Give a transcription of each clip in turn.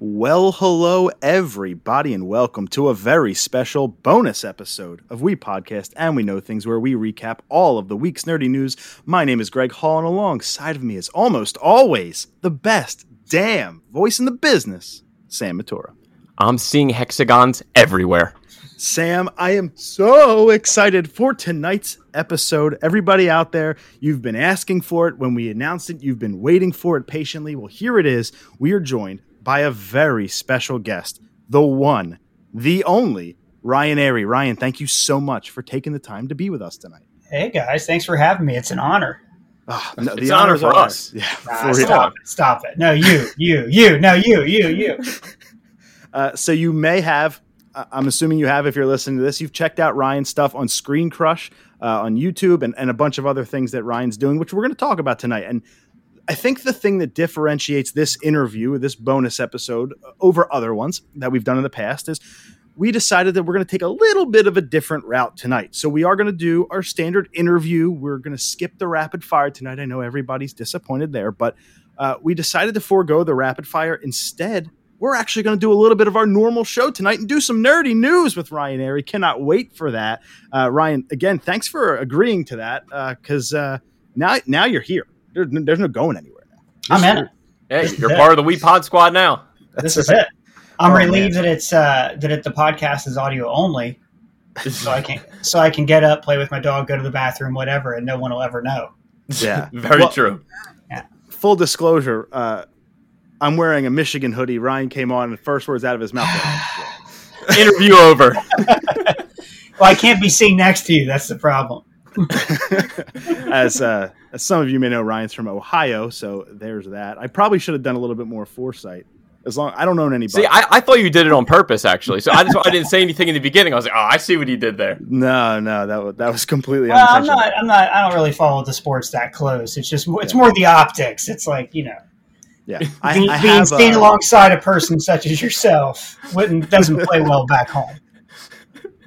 Well, hello, everybody, and welcome to a very special bonus episode of We Podcast and We Know Things, where we recap all of the week's nerdy news. My name is Greg Hall, and alongside of me is almost always the best damn voice in the business, Sam Matura. I'm seeing hexagons everywhere. Sam, I am so excited for tonight's episode. Everybody out there, you've been asking for it. When we announced it, you've been waiting for it patiently. Well, here it is. We are joined by a very special guest, the one, the only Ryan Arey. Ryan, thank you so much for taking the time to be with us tonight. Hey guys, thanks for having me. It's an honor. Oh, no, it's the honor for us. Yeah, nah, for stop it. Stop it. No, you, you, you. No, you, you, you. Uh, so you may have I'm assuming you have if you're listening to this. You've checked out Ryan's stuff on Screen Crush uh, on YouTube and, and a bunch of other things that Ryan's doing, which we're going to talk about tonight. And I think the thing that differentiates this interview, this bonus episode, uh, over other ones that we've done in the past is we decided that we're going to take a little bit of a different route tonight. So we are going to do our standard interview. We're going to skip the rapid fire tonight. I know everybody's disappointed there, but uh, we decided to forego the rapid fire. Instead, we're actually going to do a little bit of our normal show tonight and do some nerdy news with Ryan Arey. Cannot wait for that. Uh, Ryan, again, thanks for agreeing to that because uh, uh, now now you're here. There, there's no going anywhere now. You're I'm in it. Hey, you're part of the We Pod Squad now. This is it. I'm oh, relieved man. that it's uh, that it, the podcast is audio only, so I can so I can get up, play with my dog, go to the bathroom, whatever, and no one will ever know. Yeah, very well, true. Yeah. Full disclosure, uh, I'm wearing a Michigan hoodie. Ryan came on, and first words out of his mouth. Interview over. well, I can't be seen next to you. That's the problem. as uh, as some of you may know, Ryan's from Ohio, so there's that. I probably should have done a little bit more foresight. As long I don't own anybody. See, I, I, thought you did it on purpose, actually. So I just I didn't say anything in the beginning. I was like, oh, I see what he did there. No, no, that was, that was completely. Well, I'm not. I'm not. I don't really follow the sports that close. It's just it's yeah. more the optics. It's like you know yeah, I, being, I being seen uh, alongside a person such as yourself wouldn't doesn't play well back home.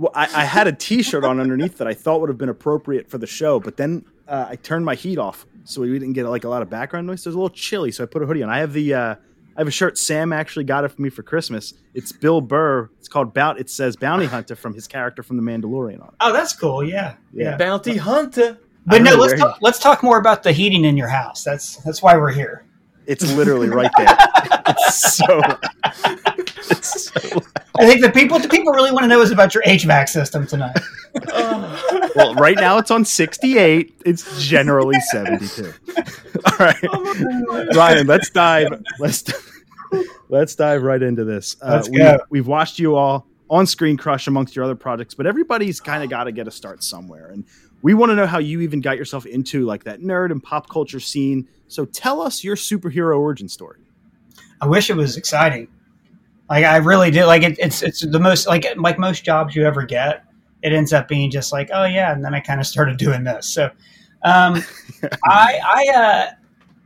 Well, I, I, had a T-shirt on underneath that I thought would have been appropriate for the show, but then uh, I turned my heat off so we didn't get like a lot of background noise. So it was a little chilly, so I put a hoodie on. I have the uh, I have a shirt Sam actually got it for me for Christmas. It's Bill Burr. It's called Bout. It says Bounty Hunter from his character from The Mandalorian on it. Oh, that's cool. Yeah, yeah. Bounty Hunter. But no, let's talk, let's talk more about the heating in your house. That's that's why we're here. It's literally right there. it's so. It's so I think the people the people really want to know is about your HVAC system tonight. well, right now it's on 68. It's generally 72. All right, oh Ryan, let's dive. Let's let's dive right into this. Uh, let's go. We, we've watched you all on Screen Crush amongst your other projects, but everybody's kind of got to get a start somewhere. And we want to know how you even got yourself into like that nerd and pop culture scene. So tell us your superhero origin story. I wish it was exciting. Like I really do. Like it, it's it's the most like like most jobs you ever get. It ends up being just like oh yeah, and then I kind of started doing this. So um, I I uh,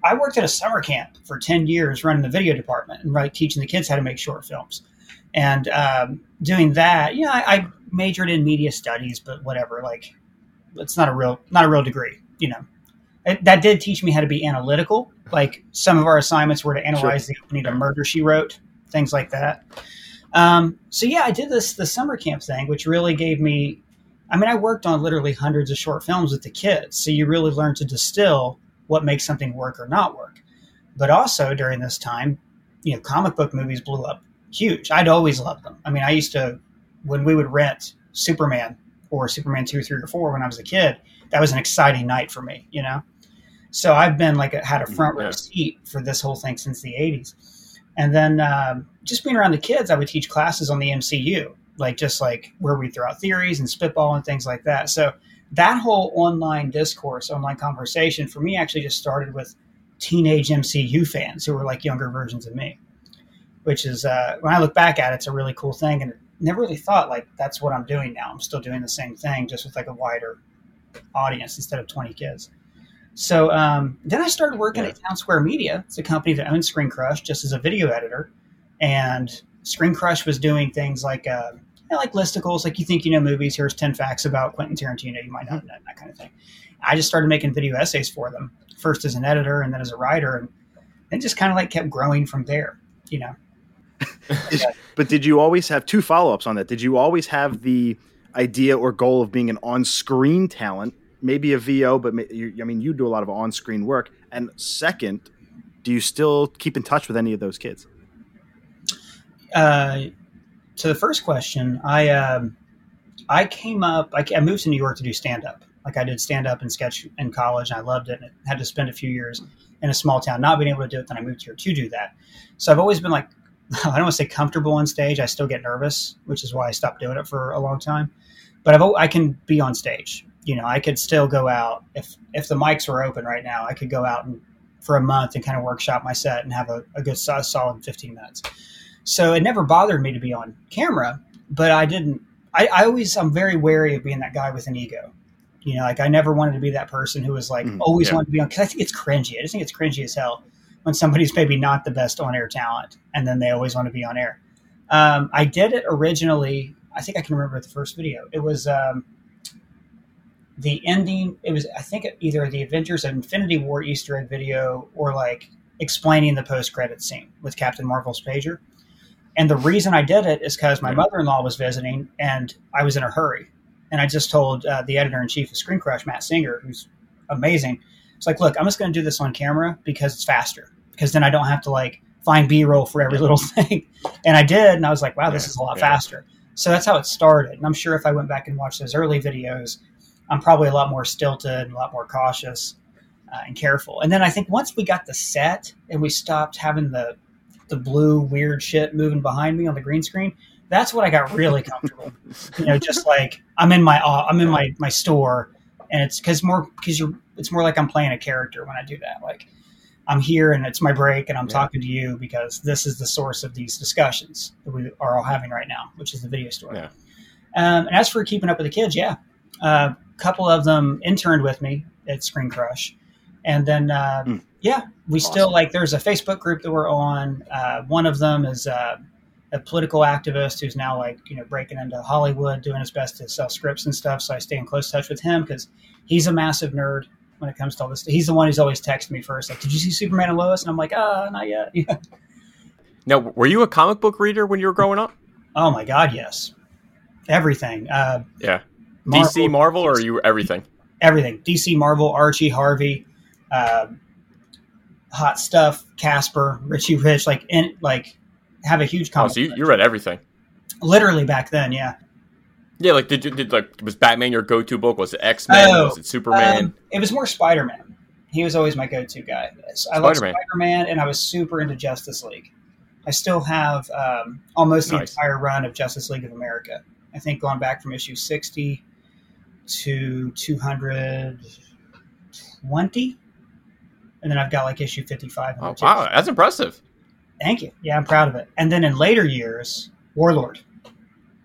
I worked at a summer camp for ten years running the video department and like teaching the kids how to make short films. And um, doing that, you know, I, I majored in media studies, but whatever. Like it's not a real not a real degree. You know, it, that did teach me how to be analytical. Like some of our assignments were to analyze sure. the opening of Murder She Wrote, things like that. Um, so yeah, I did this the summer camp thing, which really gave me. I mean, I worked on literally hundreds of short films with the kids, so you really learn to distill what makes something work or not work. But also during this time, you know, comic book movies blew up huge. I'd always loved them. I mean, I used to when we would rent Superman or Superman two, three, or four when I was a kid, that was an exciting night for me, you know. So I've been like a, had a front row seat for this whole thing since the '80s, and then um, just being around the kids, I would teach classes on the MCU, like just like where we throw out theories and spitball and things like that. So that whole online discourse, online conversation for me actually just started with teenage MCU fans who were like younger versions of me, which is uh, when I look back at it, it's a really cool thing and never really thought like that's what I'm doing now. I'm still doing the same thing, just with like a wider audience instead of 20 kids. So um, then I started working yeah. at Town Square Media. It's a company that owns Screen Crush just as a video editor. And Screen Crush was doing things like uh, you know, like listicles, like you think you know movies. Here's 10 facts about Quentin Tarantino you might not know, that kind of thing. I just started making video essays for them, first as an editor and then as a writer. And it just kind of like kept growing from there, you know. but did you always have two follow ups on that? Did you always have the idea or goal of being an on screen talent? Maybe a VO, but I mean, you do a lot of on screen work. And second, do you still keep in touch with any of those kids? Uh, to the first question, I um, I came up. I, I moved to New York to do stand up. Like I did stand up and sketch in college, and I loved it. And had to spend a few years in a small town, not being able to do it. Then I moved here to do that. So I've always been like, I don't want to say comfortable on stage. I still get nervous, which is why I stopped doing it for a long time. But I've, I can be on stage. You know, I could still go out if if the mics were open right now. I could go out and for a month and kind of workshop my set and have a, a good solid 15 minutes. So it never bothered me to be on camera, but I didn't. I, I always I'm very wary of being that guy with an ego. You know, like I never wanted to be that person who was like mm, always yeah. wanted to be on because I think it's cringy. I just think it's cringy as hell when somebody's maybe not the best on air talent and then they always want to be on air. Um, I did it originally. I think I can remember the first video. It was um, the ending. It was I think either the Avengers Infinity War Easter egg video or like explaining the post credit scene with Captain Marvel's pager. And the reason I did it is because my mother in law was visiting and I was in a hurry. And I just told uh, the editor in chief of Screen Crush, Matt Singer, who's amazing. It's like, look, I'm just going to do this on camera because it's faster. Because then I don't have to like find B roll for every little thing. And I did, and I was like, wow, this is a lot yeah. faster. So that's how it started. And I'm sure if I went back and watched those early videos, I'm probably a lot more stilted and a lot more cautious uh, and careful. And then I think once we got the set and we stopped having the the blue weird shit moving behind me on the green screen, that's when I got really comfortable. you know, just like I'm in my uh, I'm in my my store, and it's because more because you're it's more like I'm playing a character when I do that. Like I'm here and it's my break, and I'm yeah. talking to you because this is the source of these discussions that we are all having right now, which is the video store. Yeah. Um, and as for keeping up with the kids, yeah, uh, couple of them interned with me at Screen Crush, and then uh, mm. yeah, we awesome. still like. There's a Facebook group that we're on. Uh, one of them is uh, a political activist who's now like you know breaking into Hollywood, doing his best to sell scripts and stuff. So I stay in close touch with him because he's a massive nerd when it comes to all this. He's the one who's always texting me first, like, "Did you see Superman and Lois?" And I'm like, "Ah, not yet." Now, were you a comic book reader when you were growing up? Oh my God, yes. Everything. Uh, yeah. Marvel, DC, Marvel, or you everything? Everything. DC, Marvel, Archie, Harvey, uh, Hot Stuff, Casper, Richie Rich, like in like have a huge comic. Oh, so you, you read everything. Literally back then, yeah. Yeah, like did you did like was Batman your go to book? Was it X Men? Oh, was it Superman? Um, it was more Spider Man. He was always my go to guy. I love Spider Man, and I was super into Justice League. I still have um, almost nice. the entire run of Justice League of America. I think going back from issue sixty to two hundred twenty, and then I've got like issue fifty five. Oh, wow, that's impressive. Thank you. Yeah, I'm proud of it. And then in later years, Warlord,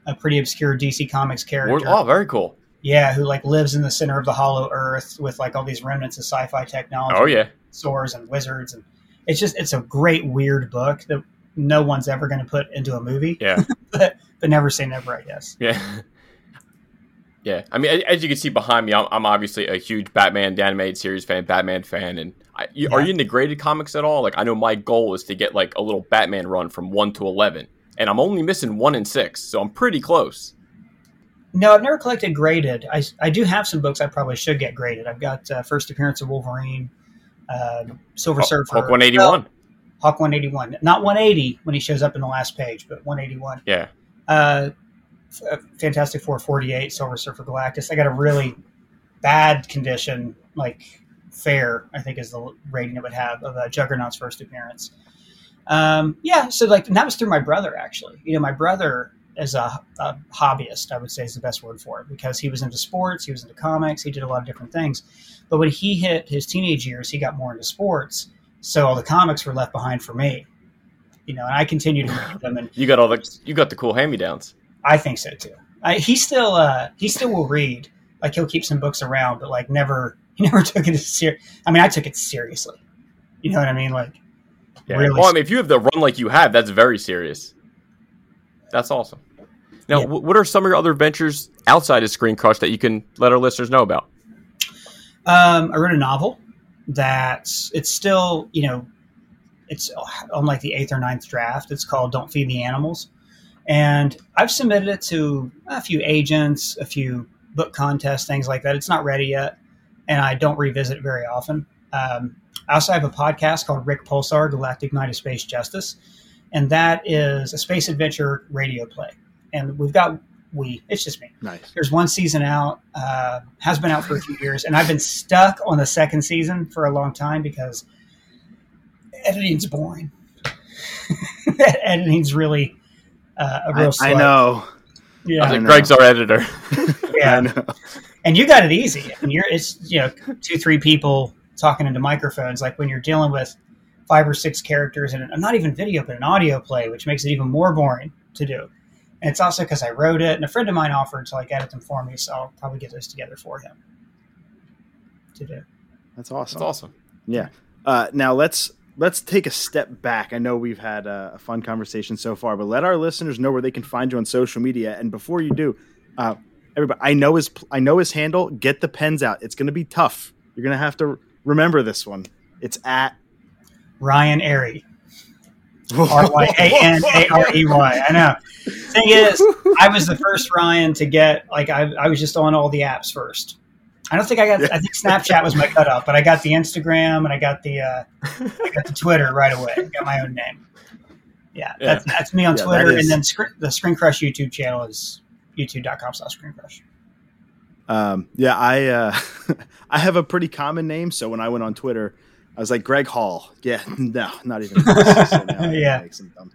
a pretty obscure DC Comics character. Oh, very cool. Yeah, who like lives in the center of the Hollow Earth with like all these remnants of sci-fi technology. Oh yeah, swords and wizards, and it's just it's a great weird book that no one's ever going to put into a movie. Yeah, but but never say never, I guess. Yeah. Yeah, I mean, as you can see behind me, I'm, I'm obviously a huge Batman the animated series fan, Batman fan, and I, you, yeah. are you into graded comics at all? Like, I know my goal is to get like a little Batman run from one to eleven, and I'm only missing one and six, so I'm pretty close. No, I've never collected graded. I, I do have some books I probably should get graded. I've got uh, First Appearance of Wolverine, uh, Silver Surfer, Hulk 181. Hulk 181. Not 180 when he shows up in the last page, but 181. Yeah. Uh, Fantastic Four 48, Silver Surfer Galactus. I got a really bad condition, like fair, I think is the rating it would have of a Juggernaut's first appearance. Um, yeah, so like that was through my brother actually. You know, my brother is a, a, hobbyist, I would say is the best word for it, because he was into sports, he was into comics, he did a lot of different things. But when he hit his teenage years, he got more into sports, so all the comics were left behind for me. You know, and I continued to read them. And you got all the you got the cool hand me downs. I think so too. I, he still uh, he still will read. Like he'll keep some books around, but like never he never took it serious. I mean, I took it seriously. You know what I mean? Like, yeah. Really well, I mean, if you have the run like you have, that's very serious. That's awesome. Now, yeah. what are some of your other ventures outside of Screen Crush that you can let our listeners know about? Um, I wrote a novel that it's still, you know, it's on like the eighth or ninth draft. It's called "Don't Feed the Animals," and I've submitted it to a few agents, a few book contests, things like that. It's not ready yet, and I don't revisit it very often. Um, I also have a podcast called Rick Pulsar Galactic Knight of Space Justice, and that is a space adventure radio play. And we've got we it's just me. Nice. There's one season out, uh, has been out for a few years, and I've been stuck on the second season for a long time because editing's boring. editing's really uh, a real. I, slug. I know. Yeah, I was I like, know. Greg's our editor. yeah. I know. and you got it easy. And you're it's you know two three people talking into microphones. Like when you're dealing with five or six characters and not even video, but an audio play, which makes it even more boring to do. And it's also because I wrote it, and a friend of mine offered to like edit them for me, so I'll probably get those together for him to do. That's awesome. That's awesome. Yeah. Uh, now let's let's take a step back. I know we've had a, a fun conversation so far, but let our listeners know where they can find you on social media. And before you do, uh, everybody, I know his I know his handle. Get the pens out. It's going to be tough. You're going to have to remember this one. It's at Ryan Arey, R Y A N A R E Y. I know. Thing is, I was the first Ryan to get like I, I was just on all the apps first. I don't think I got. I think Snapchat was my cutoff, but I got the Instagram and I got the uh, I got the Twitter right away. I Got my own name. Yeah, Yeah. That's, that's me on Yeah, Twitter, and then Screen, the Screen Crush YouTube channel is youtube.com/slash Screen Crush. Um, yeah, I uh, I have a pretty common name, so when I went on Twitter, I was like Greg Hall. Yeah, no, not even. So Yeah. make some dumb,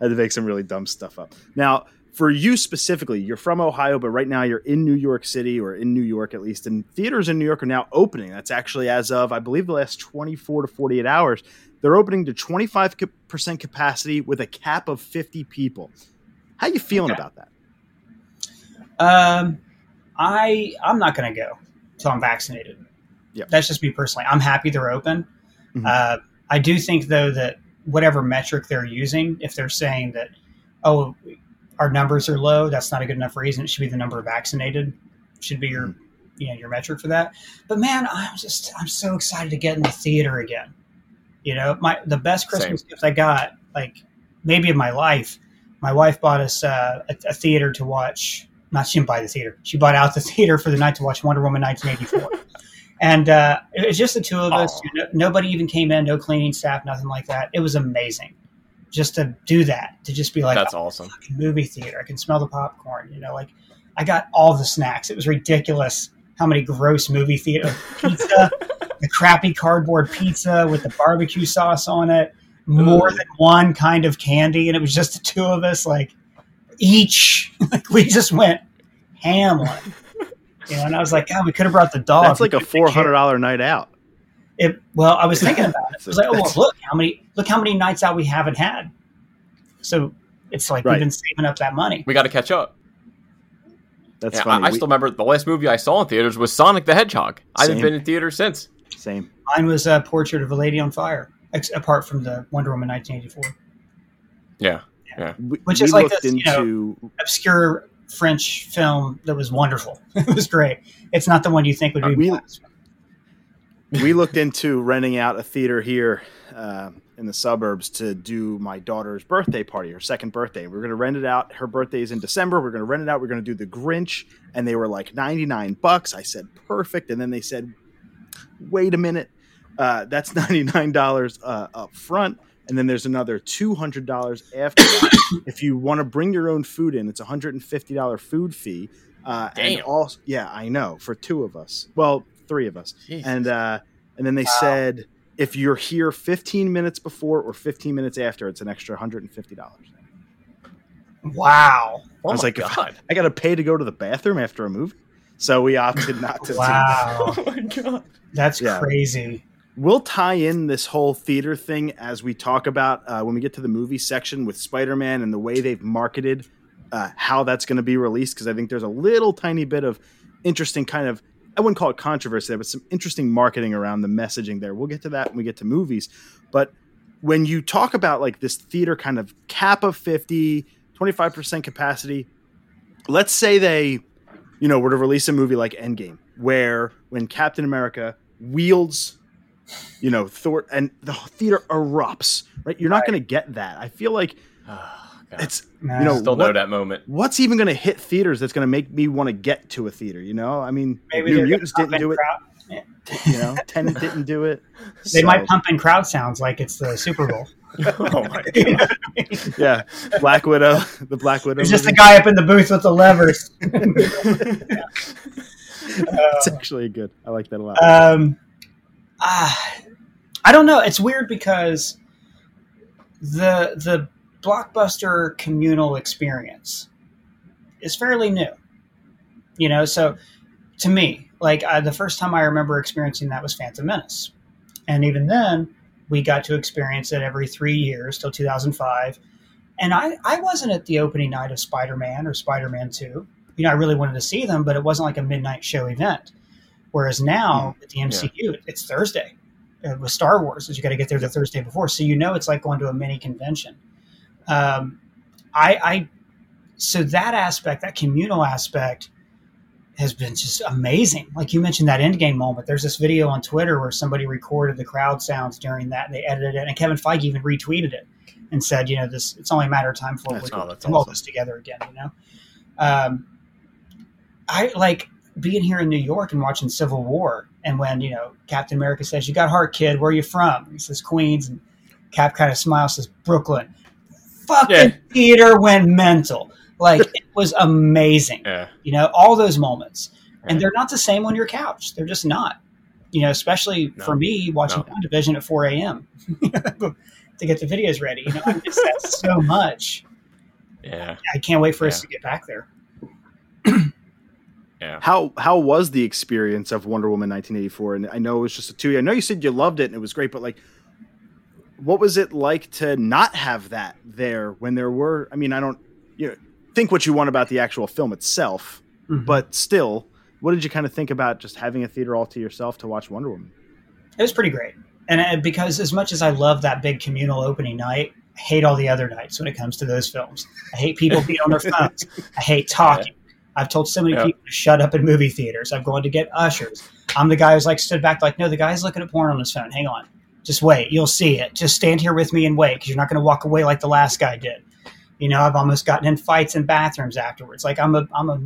I had to make some really dumb stuff up. Now, for you specifically, you're from Ohio, but right now you're in New York City or in New York at least, and theaters in New York are now opening. That's actually as of I believe the last 24 to 48 hours. They're opening to 25 percent capacity with a cap of 50 people. How you feeling Okay. about that? Um, I I'm not going to go until I'm vaccinated. Yep. That's just me personally. I'm happy they're open. Mhm. Uh, I do think though that whatever metric they're using, if they're saying that, oh, our numbers are low, that's not a good enough reason. It should be the number of vaccinated. Should be your you know your metric for that. But man, I'm just I'm so excited to get in the theater again. You know, my the best Christmas gift I got, like maybe of my life. My wife bought us uh, a, a theater to watch. Not she didn't buy the theater. She bought out the theater for the night to watch Wonder Woman 1984. and uh, it was just the two of us. Aw. You know, nobody even came in. No cleaning staff. Nothing like that. It was amazing. Just to do that, to just be like, That's oh, awesome. fucking movie theater. I can smell the popcorn. You know, like I got all the snacks. It was ridiculous how many gross movie theater pizza, the crappy cardboard pizza with the barbecue sauce on it, more Ugh. than one kind of candy, and it was just the two of us, like each. Like we just went ham on it. You know, and I was like, God, we could have brought the dog. That's like a We could've taken care- four hundred dollar night out. It, well, I was thinking about it. I was like, oh, well, look how many look how many nights out we haven't had. So it's like Right. we've been saving up that money. We got to catch up. That's Yeah, funny. I, I We- still remember the last movie I saw in theaters was Sonic the Hedgehog. I haven't been in theaters since. Same. Mine was a portrait of a lady on fire, ex- apart from the Wonder Woman 1984. Yeah. We, Which we is like looked this, you know- Obscure French film that was wonderful. it was great. It's not the one you think would be. Uh, we- best. We looked into renting out a theater here uh, in the suburbs to do my daughter's birthday party, her second birthday. We are going to rent it out. Her birthday is in December. We're going to rent it out. We're going to do the Grinch, and they were like ninety nine bucks. I said perfect, and then they said, "Wait a minute, uh, that's ninety nine dollars uh, up front." And then there's another two hundred dollars after that. if you want to bring your own food in, it's a hundred and fifty dollar food fee. Uh, and also, yeah, I know for two of us. Well, three of us Jesus. and uh, and then they Wow. said if you're here 15 minutes before or 15 minutes after, it's an extra 150 dollars. Wow. oh I was like, God. I got to pay to go to the bathroom after a movie, so we opted not to. Wow. oh my God. That's Yeah. crazy. We'll tie in this whole theater thing as we talk about uh, when we get to the movie section with Spider-Man and the way they've marketed uh, how that's going to be released because I think there's a little tiny bit of interesting kind of I wouldn't call it controversy there, but some interesting marketing around the messaging there. We'll get to that when we get to movies. But when you talk about like this theater kind of cap of 50, 25% capacity, let's say they, you know, were to release a movie like Endgame, where when Captain America wields you know, Thor, and the theater erupts. Right, you're not going to get that. I feel like Oh, God. it's Nah. you know Still know that moment. what's even going to hit theaters that's going to make me want to get to a theater. You know, I mean, maybe New Mutants didn't do it. crowd- You know, Tenet didn't do it. They So, might pump in crowd sounds like it's the Super Bowl. oh my You know god. I mean? Yeah, Black Widow, the Black Widow. There's just the guy up in the booth with the levers. It's actually good. I like that a lot. um, ah, I don't know. It's weird because the the blockbuster communal experience is fairly new. You know, so to me, like uh, the first time I remember experiencing that was Phantom Menace, and even then, we got to experience it every three years till 2005. And I, I wasn't at the opening night of Spider Man or Spider Man 2. You know, I really wanted to see them, but it wasn't like a midnight show event. Whereas now at the MCU, it's Thursday uh, with Star Wars, is you got to get there the Thursday before, so you know it's like going to a mini convention. Um, I, I so that aspect, that communal aspect, has been just amazing. Like you mentioned that endgame moment. There's this video on Twitter where somebody recorded the crowd sounds during that, and they edited it, and Kevin Feige even retweeted it and said, you know, this it's only a matter of time before we oh, that's all this together again. You know, um, I like being here in New York and watching Civil War, and when you know Captain America says, "You got heart, kid. Where are you from?" He says Queens, and Cap kind of smiles, says Brooklyn. Fucking Yeah. theater went mental. Like it was amazing. Yeah. You know, all those moments, and they're not the same on your couch. They're just not. You know, especially No. for me watching No. Division at 4 a.m. to get the videos ready. You know, I miss that so much. Yeah. I can't wait for us to get back there. Yeah. How how was the experience of Wonder Woman 1984? And I know it was just a two. I know you said you loved it and it was great, but like, what was it like to not have that there when there were? I mean, I don't you know, think what you want about the actual film itself, Mhm. but still, what did you kind of think about just having a theater all to yourself to watch Wonder Woman? It was pretty great. And uh, because as much as I love that big communal opening night, I hate all the other nights when it comes to those films. I hate people being on their phones. I hate talking. I've told so many Yeah. people to shut up in movie theaters. I've gone to get ushers. I'm the guy who's like stood back, like, no, the guy's looking at porn on his phone. Hang on. Just wait. You'll see it. Just stand here with me and wait because you're not going to walk away like the last guy did. You know, I've almost gotten in fights in bathrooms afterwards. Like, I'm a, I'm a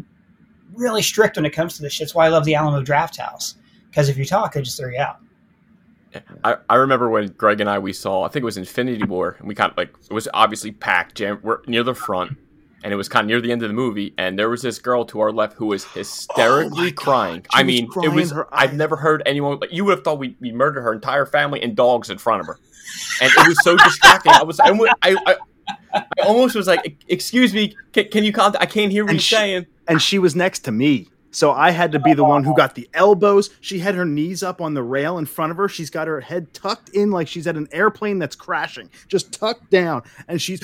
really strict when it comes to this shit. That's why I love the Alamo Draft House because if you talk, they just throw you out. I, I remember when Greg and I we saw I think it was Infinity War and we kind of like it was obviously packed jam we're near the front and it was kind of near the end of the movie and there was this girl to our left who was hysterically Oh crying. I mean crying it was I've never heard anyone like you would have thought we, we murdered her entire family and dogs in front of her and it was so distracting. I was I, I, I, I almost was like excuse me can, can you contact I can't hear what And you're she- saying. and she was next to me. So I had to be the one who got the elbows. She had her knees up on the rail in front of her. She's got her head tucked in like she's at an airplane that's crashing, just tucked down. And she's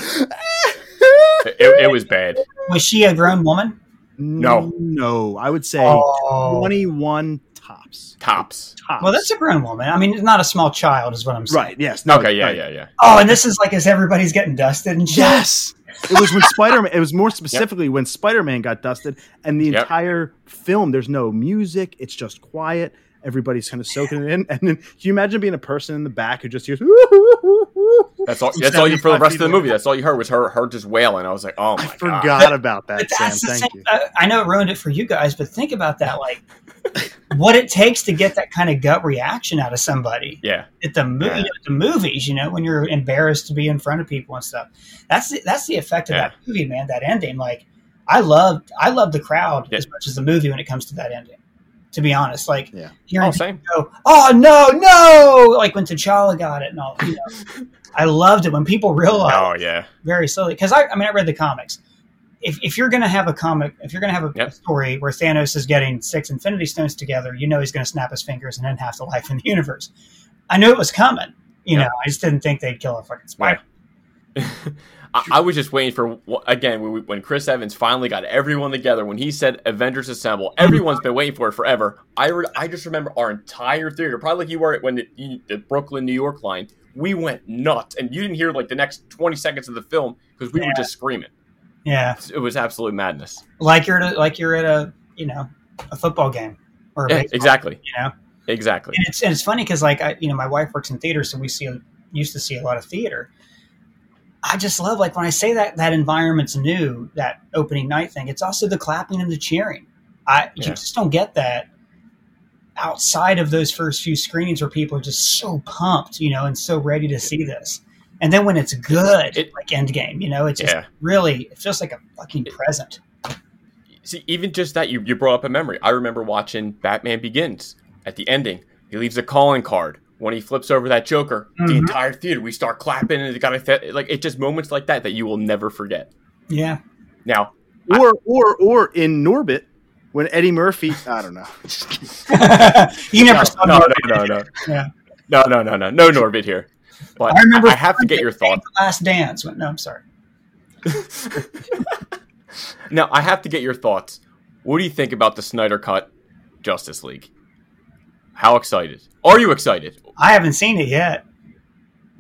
It, it was bad. Was she a grown woman? No. no. I would say Oh. 21 tops. Tops. Tops. Well, that's a grown woman. I mean, it's not a small child, is what I'm saying. right. Yes. No, Okay, yeah, right. yeah, yeah. Oh, and this is like as everybody's getting dusted and shit. Yes. It was when Spider Man. It was more specifically when Spider Man got dusted, and the Yep. entire film. There's no music. It's just quiet. Everybody's kind of soaking it in. And then, can you imagine being a person in the back who just hears? That's all. That's all you for the rest of the movie. That's all you heard was her, her just wailing. I was like, oh my I god. forgot about that, Sam. Thank same. you. I, know it ruined it for you guys, but think about that. Like, what it takes to get that kind of gut reaction out of somebody Yeah, at the, mo- Yeah. at the movies, you know, when you're embarrassed to be in front of people and stuff. That's the, that's the effect of Yeah. that movie, man. That ending, like, I loved I loved the crowd Yeah. as much as the movie when it comes to that ending. To be honest, like Yeah. hearing Oh, same. go, oh no, no, like when T'Challa got it and all. You know, I loved it when people realized Oh yeah. very slowly because I, I mean I read the comics. If, if you're going to have a comic, if you're going to have a Yep. story where Thanos is getting six Infinity Stones together, you know he's going to snap his fingers and end half the life in the universe. I knew it was coming. You Yep. know, I just didn't think they'd kill a fucking spider. I, I was just waiting for again when, we, when Chris Evans finally got everyone together when he said Avengers Assemble. Everyone's been waiting for it forever. I re- I just remember our entire theater, probably like you were at when the, you- the Brooklyn New York line. We went nuts, and you didn't hear like the next twenty seconds of the film because we Yeah. were just screaming. Yeah, It was absolute madness. like you're at a, like you're at a you know a football game or a Yeah, baseball, exactly. You know, exactly. And it's and it's funny because like I, you know, my wife works in theater, so we see used to see a lot of theater. I just love like when I say that that environment's new, that opening night thing. It's also the clapping and the cheering. I you just don't get that outside of those first few screenings where people are just so pumped, you know, and so ready to see this. And then when it's good, It- like Endgame, you know, it's just Yeah. really it feels like a fucking present. See, even just that, you, you brought up a memory. I remember watching Batman Begins. At the ending, he leaves a calling card. When he flips over that Joker, the Mhm. entire theater we start clapping, and it got a th- like it's just moments like that that you will never forget. Yeah. Now, Or or or in Norbit when Eddie Murphy. I don't know. you never no, saw no, Norbit. no, no, no, Yeah. no, no, no, no, no Norbit here. But I remember I have to get your thoughts. The Last Dance. No, I'm sorry. Now, I have to get your thoughts. What do you think about the Snyder Cut Justice League? How excited? Are you excited? I haven't seen it yet.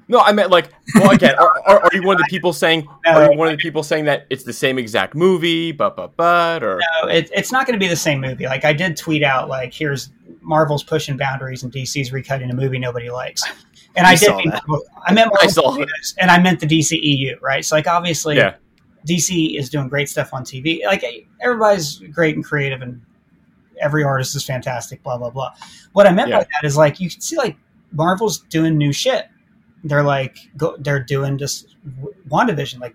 No, I meant like, well, again, are, are, are you one of the people saying, are you one of the people saying that it's the same exact movie, but, but, but, or, No, it, it's not going to be the same movie. Like I did tweet out, like here's Marvel's pushing boundaries and DC's recutting a movie nobody likes. And I We did. mean- I meant Marvel I saw and I meant the DCEU, right? So like obviously, Yeah. DC is doing great stuff on TV. Like everybody's great and creative, and every artist is fantastic. Blah blah blah. What I meant by that is like you can see like Marvel's doing new shit. They're like go, they're doing just WandaVision, like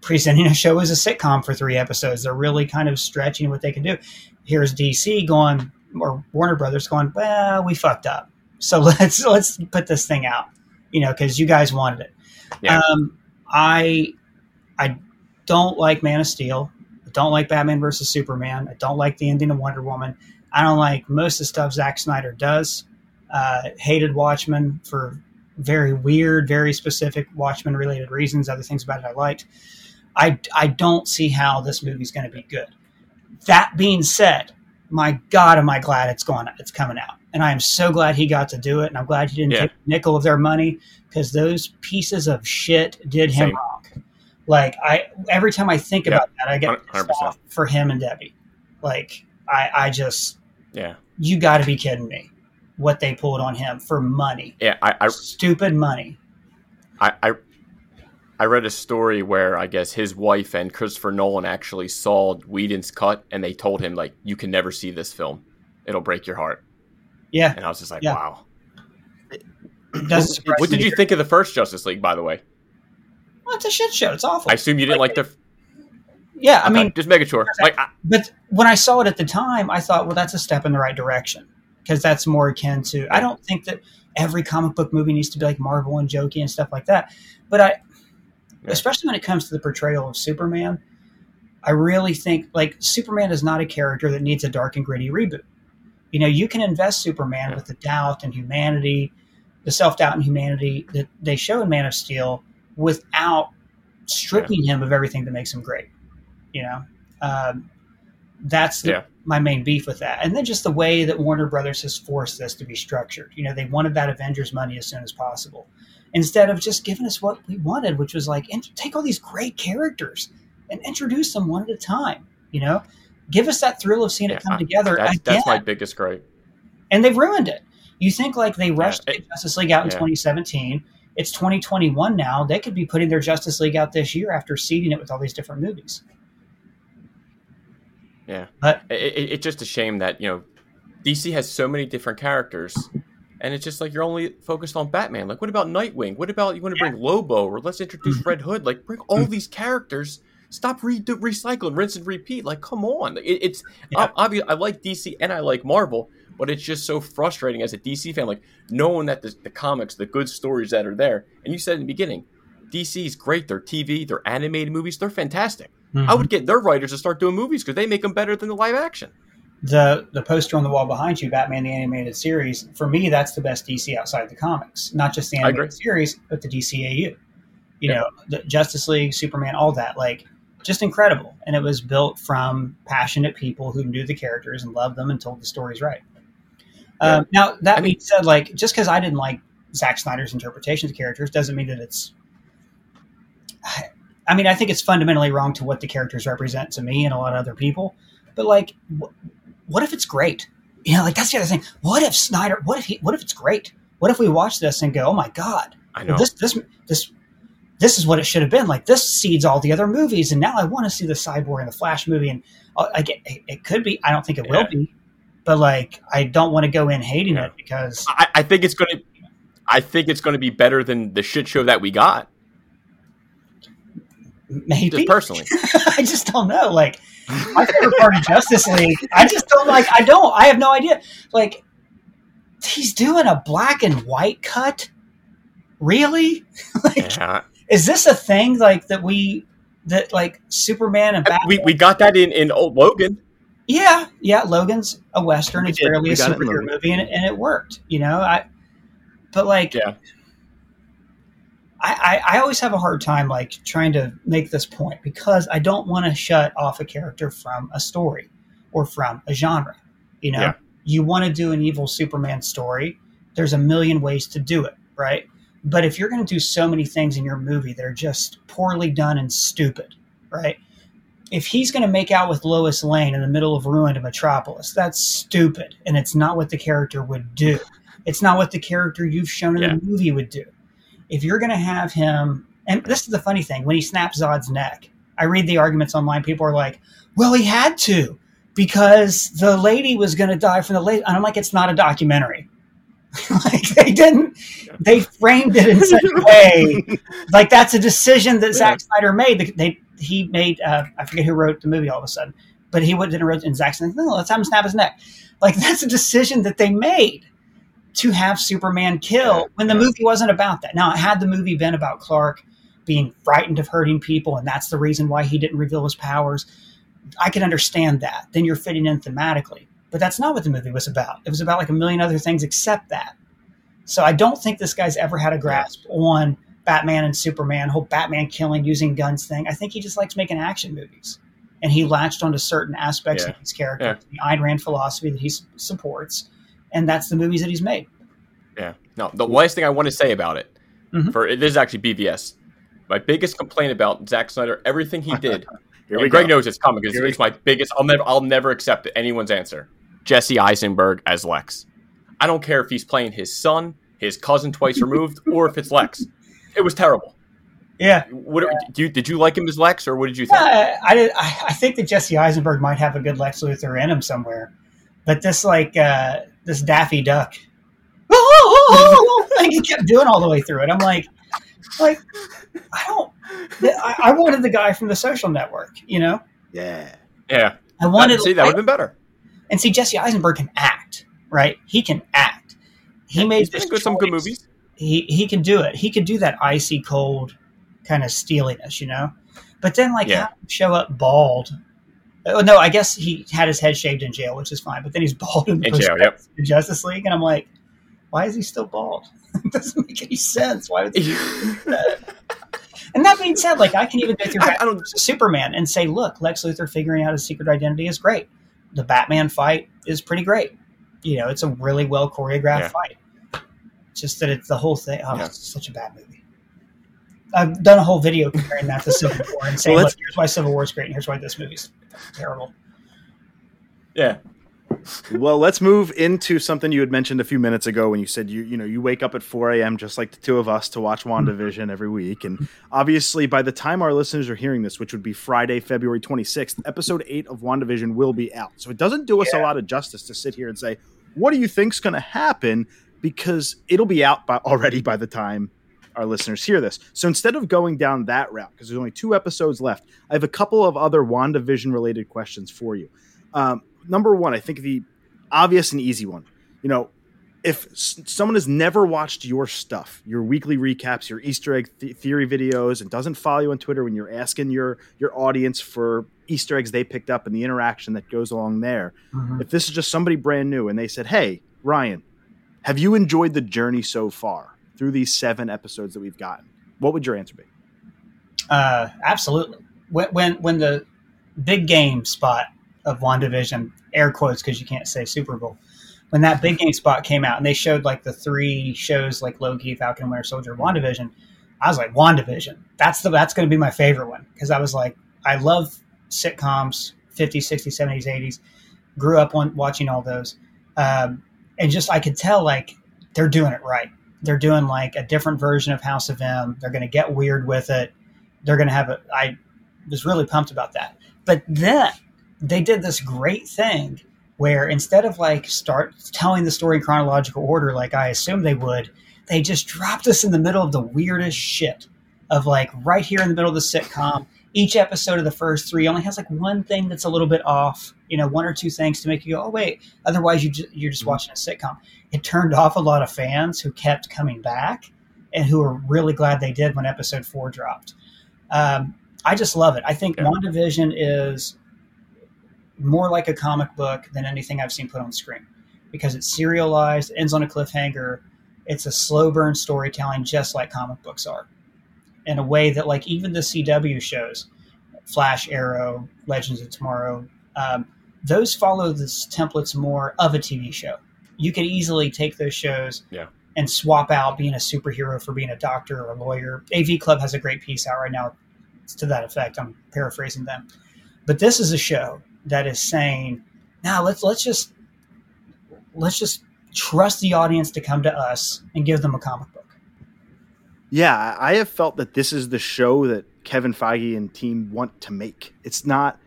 presenting a show as a sitcom for three episodes. They're really kind of stretching what they can do. Here's DC going or Warner Brothers going, well, we fucked up. So let's let's put this thing out, you know, because you guys wanted it. Yeah. Um, I I don't like Man of Steel. I don't like Batman versus Superman. I don't like the ending of Wonder Woman. I don't like most of the stuff Zack Snyder does. Uh, hated Watchmen for very weird, very specific Watchmen related reasons. Other things about it I liked. I, I don't see how this movie's going to be good. That being said, my God, am I glad it's going, it's coming out, and I am so glad he got to do it, and I'm glad he didn't Yeah. take a nickel of their money because those pieces of shit did him wrong. Like I, every time I think Yeah. about that, I get pissed 100%. off for him and Debbie. Like I, I just, yeah, you got to be kidding me! What they pulled on him for money, yeah, I, I, stupid money. I, I, I read a story where I guess his wife and Christopher Nolan actually saw Whedon's cut, and they told him like, "You can never see this film; it'll break your heart." Yeah, And I was just like, Yeah. "Wow." it doesn't surprise What did you think of the first Justice League, by the way? Well, it's a shit show. It's awful. I assume you didn't like the. yeah, I mean, okay, just making sure. Like, I, but when I saw it at the time, I thought, well, that's a step in the right direction because that's more akin to. I don't think that every comic book movie needs to be like Marvel and jokey and stuff like that. But I, Yeah. especially when it comes to the portrayal of Superman, I really think like Superman is not a character that needs a dark and gritty reboot. You know, you can invest Superman Yeah. with the doubt and humanity, the self doubt and humanity that they show in Man of Steel without stripping him of everything that makes him great. You know, um, that's the, Yeah. my main beef with that. And then just the way that Warner Brothers has forced this to be structured. You know, they wanted that Avengers money as soon as possible instead of just giving us what we wanted, which was like int- take all these great characters and introduce them one at a time. You know, give us that thrill of seeing Yeah, it come I- together that's, that's my biggest gripe. and they've ruined it. You think like they rushed Yeah, get Justice League out in yeah. 2017. It's 2021 now. They could be putting their Justice League out this year after seeding it with all these different movies. Yeah, But it, it, it's just a shame that you know DC has so many different characters, and it's just like you're only focused on Batman. Like, what about Nightwing? What about you want to bring Lobo or let's introduce Mhm. Red Hood? Like, bring all these characters. Stop re- recycling, rinse and repeat. Like, come on. It, it's Yeah. obvious. I like DC and I like Marvel, but it's just so frustrating as a DC fan, like knowing that the, the comics, the good stories that are there. And you said in the beginning, DC is great. Their TV, their animated movies, they're fantastic. I mm-hmm. would get their writers to start doing movies because they make them better than the live action. the the poster on the wall behind you, Batman the animated series, for me that's the best DC outside the comics. Not just the animated series, but the DCAU. You Yeah. know, the Justice League, Superman, all that. Like just incredible. And it was built from passionate people who knew the characters and loved them and told the stories right. Um, now that I mean- being said, like just because I didn't like Zack Snyder's interpretation of the characters doesn't mean that it's. I, I mean, I think it's fundamentally wrong to what the characters represent to me and a lot of other people. But like, wh- what if it's great? you know, like that's the other thing. What if Snyder? What if he? What if it's great? What if we watch this and go, oh my god, I know. this this this this is what it should have been. Like this seeds all the other movies, and now I want to see the Cyborg and the Flash movie, and uh, like it, it could be. I don't think it will be, but like I don't want to go in hating Yeah. it because I, I think it's gonna. I think it's going to be better than the shit show that we got. maybe Just personally, I just don't know. Like my favorite part of Justice League, I just don't like. I don't. I have no idea. Like he's doing a black and white cut. Really? like, yeah. is this a thing? Like that we that like Superman and Batman? we we got that in in old Logan. Yeah, yeah. Logan's a western. We It's did. barely We a superhero movie, and it, and it worked. You know, I. But like, Yeah. I, I, I always have a hard time like trying to make this point because I don't want to shut off a character from a story or from a genre. You know, Yeah. you want to do an evil Superman story. There's a million ways to do it, right? But if you're going to do so many things in your movie that are just poorly done and stupid, right? If he's going to make out with Lois Lane in the middle of ruined Metropolis, that's stupid, and it's not what the character would do. It's not what the character you've shown in Yeah. the movie would do if you're going to have him, and this is the funny thing, when he snaps Zod's neck, I read the arguments online. People are like, well, he had to because the lady was going to die from the lady. And I'm like, it's not a documentary. like they didn't, they framed it in such a way. Like that's a decision that Zack Snyder made. They, they he made, uh, I forget who wrote the movie all of a sudden, but he didn't wrote it in Zack Snyder. No, let's have him snap his neck. Like that's a decision that they made to have Superman kill when the movie wasn't about that. Now, had the movie been about Clark being frightened of hurting people, and that's the reason why he didn't reveal his powers, I can understand that. Then you're fitting in thematically. But that's not what the movie was about. It was about like a million other things except that. So I don't think this guy's ever had a grasp on Batman and Superman, whole Batman killing using guns thing. I think he just likes making action movies. And he latched onto certain aspects Yeah. of his character, the Ayn Rand philosophy that he s- supports, and that's the movies that he's made. Yeah. No, the last thing I want to say about it, Mhm. for this is actually BVS. My biggest complaint about Zack Snyder, everything he did. Here we Greg go. knows it's coming because it's my biggest. I'll never, I'll never accept anyone's answer. Jesse Eisenberg as Lex. I don't care if he's playing his son, his cousin twice removed, or if it's Lex. It was terrible. Yeah. What do you, did you like him as Lex, or what did you think? I, I, did- I I think that Jesse Eisenberg might have a good Lex Luthor in him somewhere, but this like uh, this Daffy Duck, like he kept doing all the way through it. I'm like, like I don't. I, I wanted the guy from the Social Network, you know. Yeah. Yeah, I wanted see that would have been better. and see Jesse Eisenberg can act, right? He can act. He made He's this good, some good movies. He he can do it. He could do that icy cold kind of steeliness, you know. But then like Yeah. show up bald. Oh no, I guess he had his head shaved in jail, which is fine. But then he's bald in, the In jail, yep. Justice League, and I'm like, why is he still bald? it doesn't make any sense. Why would he do that? And that being said, like I can even go through I, I don't. Superman and say, look, Lex Luthor figuring out his secret identity is great. The Batman fight is pretty great. You know, it's a really well choreographed Yeah. fight. Just that it's the whole thing. Oh, Yeah. it's such a bad movie. I've done a whole video comparing that to Civil War and saying, Well, look, here's why Civil War is great and here's why this movie's terrible. Yeah, well, let's move into something you had mentioned a few minutes ago when you said you you know you wake up at 4 a.m. just like the two of us to watch WandaVision every week, and obviously by the time our listeners are hearing this, which would be Friday, February 26th, episode eight of WandaVision will be out. So it doesn't do us a lot of justice to sit here and say what do you think's going to happen because it'll be out by already by the time our listeners hear this. So instead of going down that route, because there's only two episodes left, I have a couple of other WandaVision related questions for you. Um, number one, I think the obvious and easy one. You know, if s- someone has never watched your stuff, your weekly recaps, your Easter egg th- theory videos, and doesn't follow you on Twitter when you're asking your your audience for Easter eggs they picked up and the interaction that goes along there, if this is just somebody brand new and they said, "Hey, Ryan, have you enjoyed the journey so far through these seven episodes that we've gotten?" What would your answer be? Uh, absolutely. When, when when the big game spot of WandaVision, air quotes because you can't say Super Bowl, when that big game spot came out and they showed like the three shows like Loki, Falcon, Winter Soldier, WandaVision, I was like, WandaVision. That's the that's going to be my favorite one because I was like, I love sitcoms, 50s, 60s, 70s, 80s. Grew up on watching all those. um, and just I could tell like they're doing it right. They're doing like a different version of House of M. They're going to get weird with it. They're going to have a. I was really pumped about that. But then they did this great thing where instead of like start telling the story in chronological order like I assumed they would, they just dropped us in the middle of the weirdest shit of like right here in the middle of the sitcom. Each episode of the first three only has like one thing that's a little bit off, you know, one or two things to make you go, oh wait. Otherwise, you ju- you're just watching a sitcom. It turned off a lot of fans who kept coming back and who were really glad they did when episode four dropped. Um, I just love it. I think Yeah. WandaVision is more like a comic book than anything I've seen put on screen because it's serialized, ends on a cliffhanger. It's a slow burn storytelling, just like comic books are, in a way that like even the CW shows, Flash, Arrow, Legends of Tomorrow, um, those follow the templates more of a TV show. You could easily take those shows Yeah. and swap out being a superhero for being a doctor or a lawyer. AV Club has a great piece out right now to that effect. I'm paraphrasing them, but this is a show that is saying, "Now let's let's just let's just trust the audience to come to us and give them a comic book." Yeah, I have felt that this is the show that Kevin Feige and team want to make. It's not,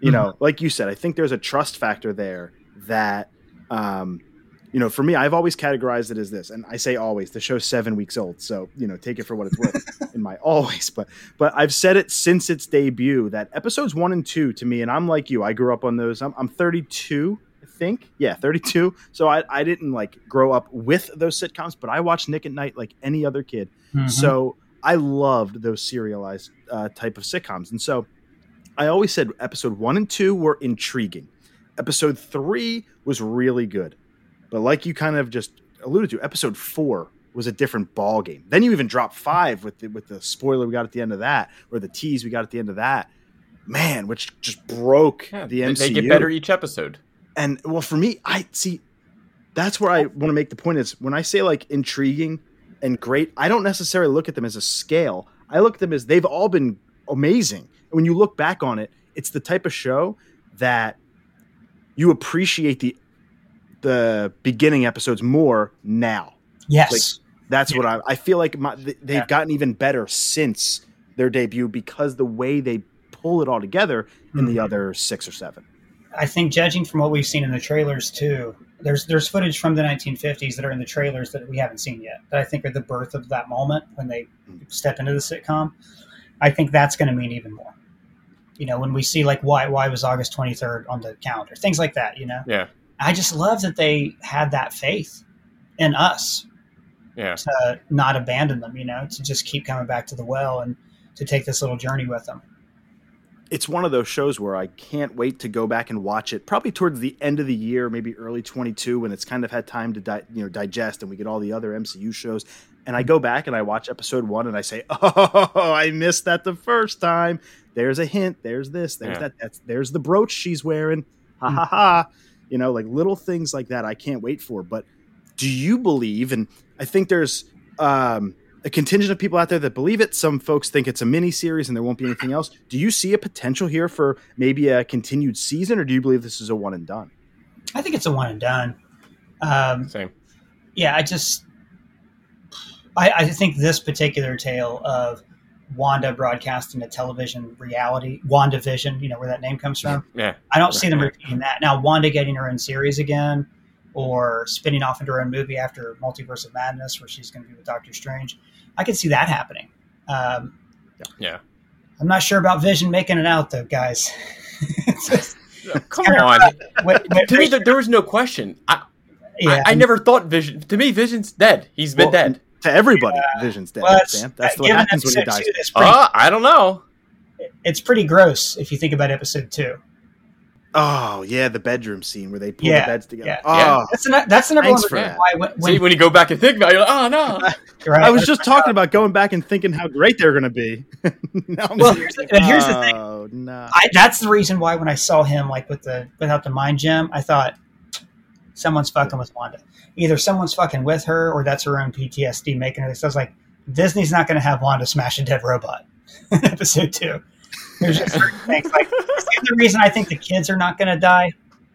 you know, like you said, I think there's a trust factor there that, um, you know, for me, I've always categorized it as this, and I say always. The show's seven weeks old, so you know, take it for what it's worth. in my always, but but I've said it since its debut that episodes one and two to me, and I'm like you, I grew up on those. I'm, I'm 32, I think, yeah, 32. So I I didn't like grow up with those sitcoms, but I watched Nick at Night like any other kid. So I loved those serialized uh, type of sitcoms, and so I always said episode one and two were intriguing. Episode three was really good, but like you kind of just alluded to, episode four was a different ball game. Then you even dropped five with the, with the spoiler we got at the end of that, or the tease we got at the end of that. Man, which just broke Yeah, the they- MCU they get better each episode. And well for me i see that's where i want to make the point is when i say like intriguing and great i don't necessarily look at them as a scale. I look at them as they've all been amazing. And when you look back on it it's the type of show that you appreciate the the beginning episodes more now. Yes, Like, that's what i i feel like my, they've Yeah. gotten even better since their debut because the way they pull it all together in the Mhm. other six or seven I think judging from what we've seen in the trailers too, there's there's footage from the 1950s that are in the trailers that we haven't seen yet. That I think are the birth of that moment when they step into the sitcom. I think that's going to mean even more. You know, when we see like why why was August 23rd on the calendar, things like that. You know, Yeah, I just love that they had that faith in us yeah. to not abandon them. You know, to just keep coming back to the well and to take this little journey with them. It's one of those shows where I can't wait to go back and watch it. Probably towards the end of the year, maybe early 22, when it's kind of had time to di- you know digest, and we get all the other MCU shows. And I go back and I watch episode one, and I say, "Oh, I missed that the first time." There's a hint. There's this. There's Yeah. that. That's there's the brooch she's wearing. Ha ha ha. You know, like little things like that. I can't wait for. But do you believe? And I think there's um, a contingent of people out there that believe it. Some folks think it's a mini series and there won't be anything else. Do you see a potential here for maybe a continued season, or do you believe this is a one and done? I think it's a one and done. Um, Same. yeah, I just I, I think this particular tale of Wanda broadcasting a television reality, WandaVision, you know where that name comes from. Yeah, I don't see them Right. repeating that. Now, Wanda getting her own series again, or spinning off into her own movie after Multiverse of Madness, where she's going to be with Doctor Strange. I could see that happening. Um, yeah. I'm not sure about Vision making it out though, guys. Just- No, Come on. wait- wait- To me, there, there was no question. I, yeah, I, I never thought Vision. To me, Vision's dead. He's been Well, dead. To everybody, Vision's dead. well, it's, Sam. That's uh, what happens when he dies. two, pretty Uh, I don't know. it's pretty gross if you think about episode two. Oh yeah, the bedroom scene where they pull Yeah, the beds together. yeah. Oh, That's the that's the number one Thanks for reason that. why when, when See, when you go back and think about it, you're like, oh no. right, I was just talking about going back and thinking how great they're going to be. now I'm Well, sitting here's the- here's the thing. Oh no. I, that's the reason why when I saw him like with the without the mind gem, I thought someone's fucking with Wanda. Either someone's fucking with her or that's her own PTSD making her. So I was like, Disney's not going to have Wanda smash a dead robot in episode two. There's just certain things like the reason I think the kids are not going to die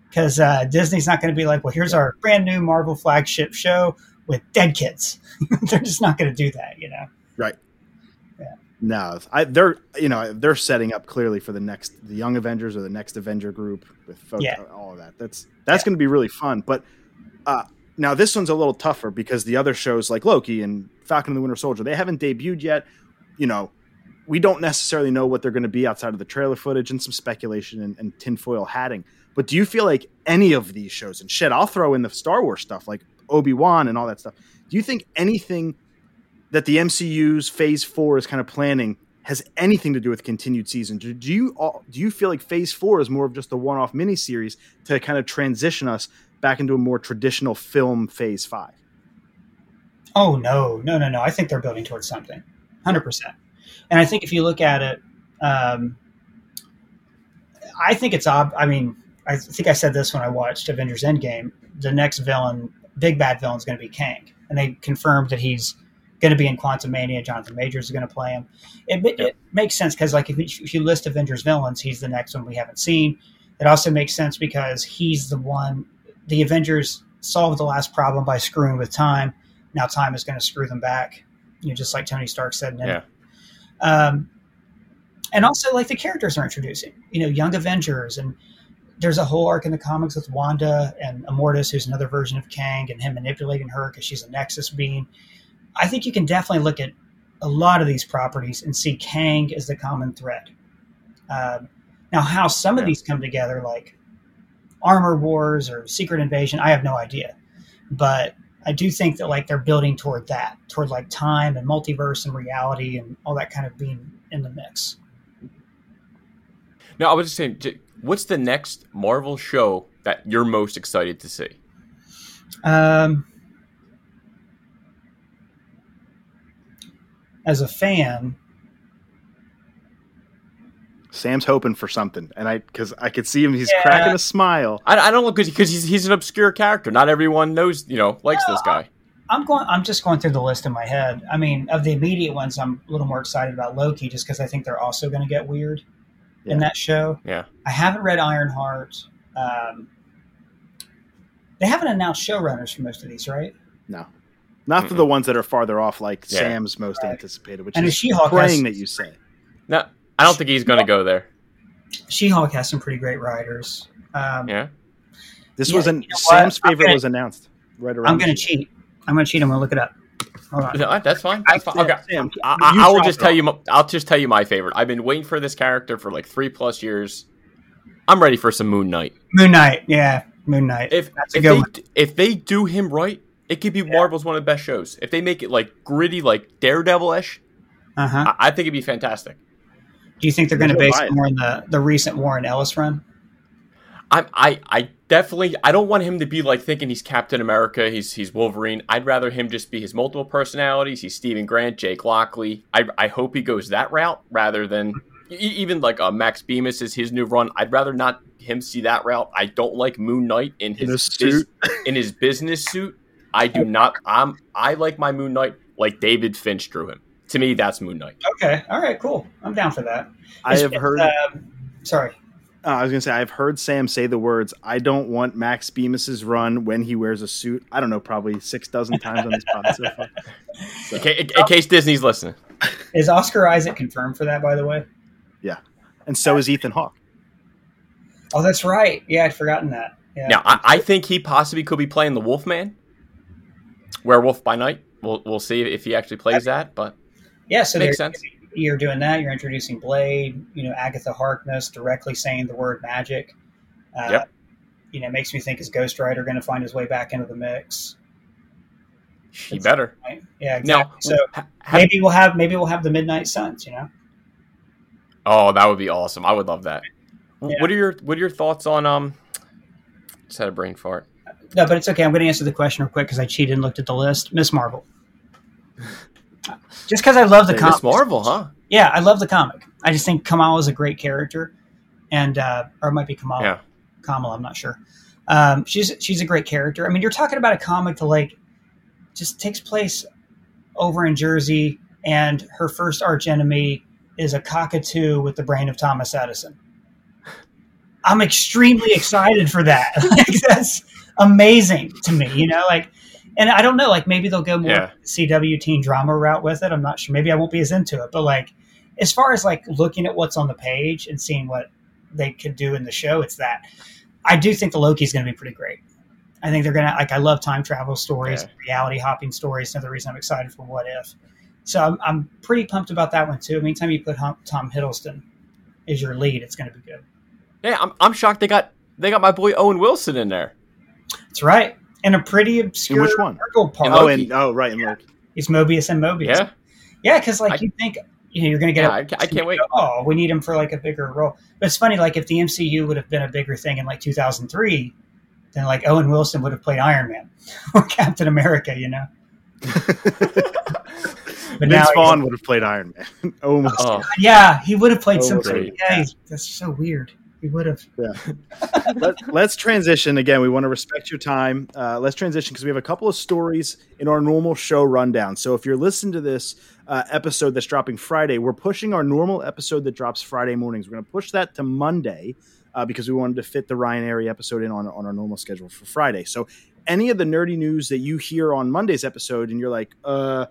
because uh, Disney's not going to be like, well, here's our brand new Marvel flagship show with dead kids. They're just not going to do that, you know. Right. Yeah. No, I, they're you know they're setting up clearly for the next the Young Avengers or the next Avenger group with folks, Yeah. all of that. That's that's Yeah. going to be really fun. But uh, now this one's a little tougher because the other shows like Loki and Falcon and the Winter Soldier they haven't debuted yet. You know, we don't necessarily know what they're going to be outside of the trailer footage and some speculation and, and tinfoil hatting. But do you feel like any of these shows and shit? I'll throw in the Star Wars stuff like Obi Wan and all that stuff. Do you think anything that the MCU's Phase Four is kind of planning has anything to do with continued season? Do, do you do you feel like Phase Four is more of just a one-off miniseries to kind of transition us back into a more traditional film Phase Five? Oh no, no, no, no! I think they're building towards something, hundred percent. And I think if you look at it, um, I think it's ob. I mean, I think I said this when I watched Avengers Endgame. The next villain, big bad villain, is going to be Kang, and they confirmed that he's going to be in Quantumania. Jonathan Majors is going to play him. It, it, Yep. makes sense because, like, if you, if you list Avengers villains, he's the next one we haven't seen. It also makes sense because he's the one. The Avengers solved the last problem by screwing with time. Now time is going to screw them back. You know, just like Tony Stark said. In Yeah. Um, and also like the characters are introducing, you know, young Avengers, and there's a whole arc in the comics with Wanda and Immortus, who's another version of Kang, and him manipulating her because she's a Nexus being. I think you can definitely look at a lot of these properties and see Kang as the common thread. Um, now, how some of these come together, like Armor Wars or Secret Invasion, I have no idea, but I do think that like they're building toward that, toward like time and multiverse and reality and all that kind of being in the mix. No, I was just saying, what's the next Marvel show that you're most excited to see? Um, as a fan, Sam's hoping for something, and I because I could see him, he's Yeah. cracking a smile. I, I don't look because because he's he's an obscure character. Not everyone knows, you know, likes this guy. I'm going. I'm just going through the list in my head. I mean, of the immediate ones, I'm a little more excited about Loki, just because I think they're also going to get weird Yeah. in that show. Yeah. I haven't read Ironheart. Um, they haven't announced showrunners for most of these, right? No, not for Mm-mm. the ones that are farther off, like Yeah. Sam's most Right. anticipated, which And is She-Hulk praying has- that you say. No, I don't think he's going to go there. She-Hulk has some pretty great writers. Um, Yeah. This Yeah, was an you know? Sam's favorite gonna- was announced right around. I'm going to cheat. I'm going to cheat. I'm going to look it up. Hold on. No, that's fine. That's fine. Sam, Okay. Sam, I, I, I will just tell you. my- I'll just tell you my favorite. I've been waiting for this character for like three plus years. I'm ready for some Moon Knight. Moon Knight. Yeah, Moon Knight. If That's a if good they one. if they do him right, it could be Marvel's one of the best shows. If they make it like gritty, like Daredevil ish, Uh huh. I, I think it'd be fantastic. Do you think they're going to base it it. more on the the recent Warren Ellis run? I I I definitely I don't want him to be like thinking he's Captain America, he's he's Wolverine. I'd rather him just be his multiple personalities. He's Steven Grant, Jake Lockley. I I hope he goes that route rather than e- even like uh, Max Bemis is his new run. I'd rather not him see that route. I don't like Moon Knight in his In a bus- suit. in his business suit. I do not. I'm I like my Moon Knight like David Finch drew him. To me, that's Moon Knight. Okay. All right. Cool. I'm down for that. I It's- have it's, heard. um, sorry. Uh, I was gonna say I've heard Sam say the words "I don't want Max Bemis's run when he wears a suit." I don't know, probably six dozen times on this podcast. so far. In, in- in case Disney's listening. Is Oscar Isaac confirmed for that? By the way. Yeah, and so is Ethan Hawke. Oh, that's right. Yeah, I'd forgotten that. Yeah. Now, I, I think he possibly could be playing the Wolfman, Werewolf by Night. We'll we'll see if he actually plays that. But yeah. So makes sense. You're doing that. You're introducing Blade. You know, Agatha Harkness directly saying the word magic. Uh, Yep. You know, it makes me think is Ghost Rider going to find his way back into the mix? he better. Right? Yeah. Exactly. Now, so ha- maybe we'll have maybe we'll have the Midnight Suns. You know. oh, that would be awesome. I would love that. Yeah. What are your what are your thoughts on um? Just had a brain fart. No, but it's okay. I'm going to answer the question real quick because I cheated and looked at the list. Miss Marvel. Just because I love the comic. Marvel, huh? Yeah, I love the comic. I just think Kamala is a great character, and uh, or it might be Kamala. Yeah. Kamala, I'm not sure. Um, she's she's a great character. I mean, you're talking about a comic that like just takes place over in Jersey, and her first arch enemy is a cockatoo with the brain of Thomas Edison. I'm extremely excited for that. like that's amazing to me, you know, like and I don't know, like maybe they'll go more Yeah. CW teen drama route with it. I'm not sure. Maybe I won't be as into it, but like as far as like looking at what's on the page and seeing what they could do in the show, it's that. I do think the Loki is going to be pretty great. I think they're going to like. I love time travel stories, Yeah. reality hopping stories. Another reason I'm excited for What If. So I'm, I'm pretty pumped about that one too. Anytime you put Tom Hiddleston as your lead, it's going to be good. Yeah, I'm, I'm shocked they got they got my boy Owen Wilson in there. That's right. And a pretty obscure which one? Marvel part. Oh, and oh, right, and Loki. He's Mobius and Mobius. Yeah, Yeah, because like I- you think you know you're going to get. Yeah, a- I ca- I can't wait. Oh, we need him for like a bigger role. But it's funny, like if the MCU would have been a bigger thing in like 2003, then like Owen Wilson would have played Iron Man or Captain America, you know. But now, Vince he's- Vaughn would have played Iron Man. Almost. oh, yeah, he would have played Oh, something. great. Yeah, he's, that's so weird. He would have. Yeah. Let, us transition again. We want to respect your time. Uh, let's transition because we have a couple of stories in our normal show rundown. So if you're listening to this uh, episode that's dropping Friday, we're pushing our normal episode that drops Friday mornings. We're going to push that to Monday uh, because we wanted to fit the Ryan Arey episode in on, on our normal schedule for Friday. So any of the nerdy news that you hear on Monday's episode and you're like, uh,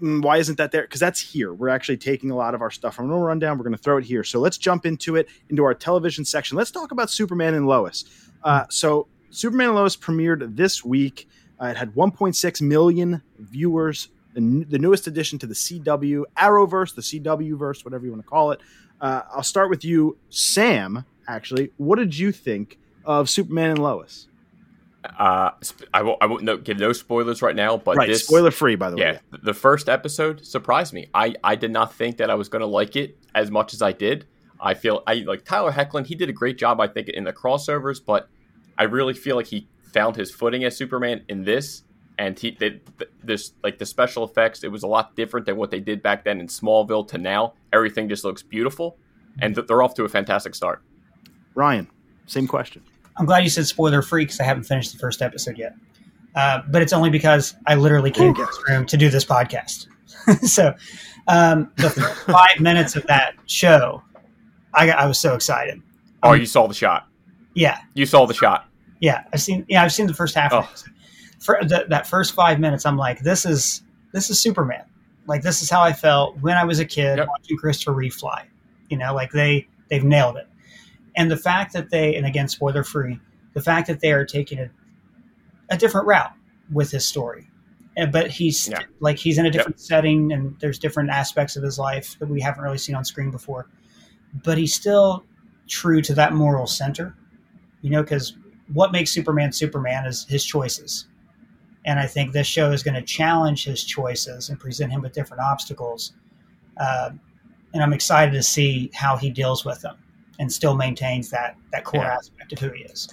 why isn't that there? Because that's here. We're actually taking a lot of our stuff from normal rundown. We're going to throw it here. So let's jump into it into our television section. Let's talk about Superman and Lois. Uh, so Superman and Lois premiered this week. Uh, it had 1.6 million viewers. The, n- the newest addition to the CW Arrowverse, the CW verse, whatever you want to call it. Uh, I'll start with you, Sam. Actually, what did you think of Superman and Lois? Uh, I won't I won't no, give no spoilers right now, but right, this spoiler free, by the yeah, way. th- the first episode surprised me. I I did not think that I was going to like it as much as I did. I feel I like Tyler Hoechlin. He did a great job, I think, in the crossovers, but I really feel like he found his footing as Superman in this. And he they, this like the special effects. It was a lot different than what they did back then in Smallville to now. Everything just looks beautiful, and they're off to a fantastic start. Ryan, same question. I'm glad you said spoiler free because I haven't finished the first episode yet. Uh, but it's only because I literally came to this room to do this podcast. so um, the first five minutes of that show, I, I was so excited. Oh, Um, you saw the shot. Yeah, You saw the shot. yeah. I've seen. Yeah, I've seen the first half. Oh. Of it. For the, that first five minutes, I'm like, this is this is Superman. Like this is how I felt when I was a kid Yep. watching Christopher Reeve fly. You know, like they they've nailed it. And the fact that they, and again, spoiler free, the fact that they are taking a, a different route with his story. And, but he's Yeah. like he's in a different setting, and there's different aspects of his life that we haven't really seen on screen before. But he's still true to that moral center, you know, because what makes Superman Superman is his choices. And I think this show is going to challenge his choices and present him with different obstacles. Uh, and I'm excited to see how he deals with them and still maintains that that core Yeah. aspect of who he is.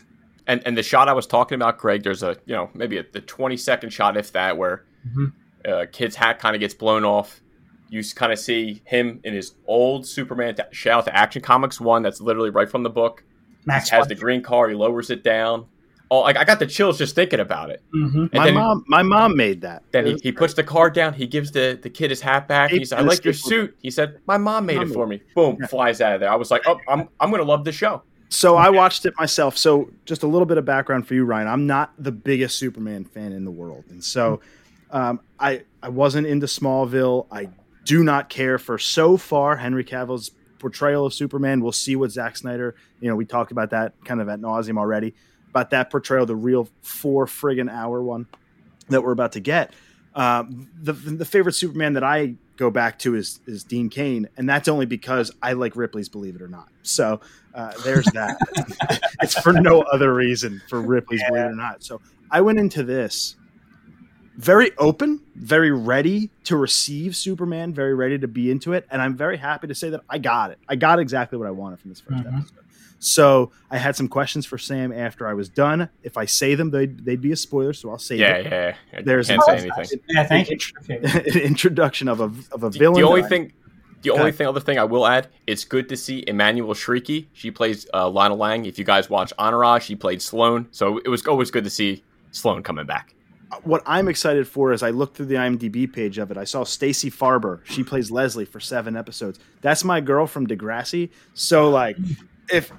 And and the shot I was talking about, Greg, there's a you know maybe a, the 20 second shot, if that, where Mhm. uh, kid's hat kind of gets blown off. You kind of see him in his old Superman. shout out to Action Comics one, that's literally right from the book. Max has the green car. He lowers it down. Oh, like I got the chills just thinking about it. hmm my then, mom, my mom made that. then he, he puts the card down. He gives the, the kid his hat back. He He said, "I like your suit." He said, "My mom made it for me." Boom, Yeah. flies out of there. I was like, "Oh, I'm I'm gonna love this show." So I watched it myself. So just a little bit of background for you, Ryan. I'm not the biggest Superman fan in the world, and so um, I I wasn't into Smallville. I do not care for so far Henry Cavill's portrayal of Superman. We'll see what Zack Snyder. You know, we talked about that kind of at nauseum already about that portrayal, the real four friggin' hour one that we're about to get. Um, the the favorite Superman that I go back to is is Dean Kane, and that's only because I like Ripley's Believe It or Not. So uh, there's that. it's for no other reason for Ripley's Believe It or Not. So I went into this very open, very ready to receive Superman, very ready to be into it, and I'm very happy to say that I got it. I got exactly what I wanted from this 1st Mhm. episode. So I had some questions for Sam after I was done. If I say them, they'd, they'd be a spoiler, so I'll say Yeah, it. yeah. I There's can't an- say anything. Yeah, thank you. An introduction of a of a The- villain. The only that I- thing, the only thing, other thing I will add, it's good to see Emmanuelle Chriqui. She plays uh, Lana Lang. If you guys watch Entourage, she played Sloane. So it was always good to see Sloane coming back. what I'm excited for is I looked through the IMDb page of it. I saw Stacy Farber. She plays Leslie for seven episodes. That's my girl from Degrassi. So like, if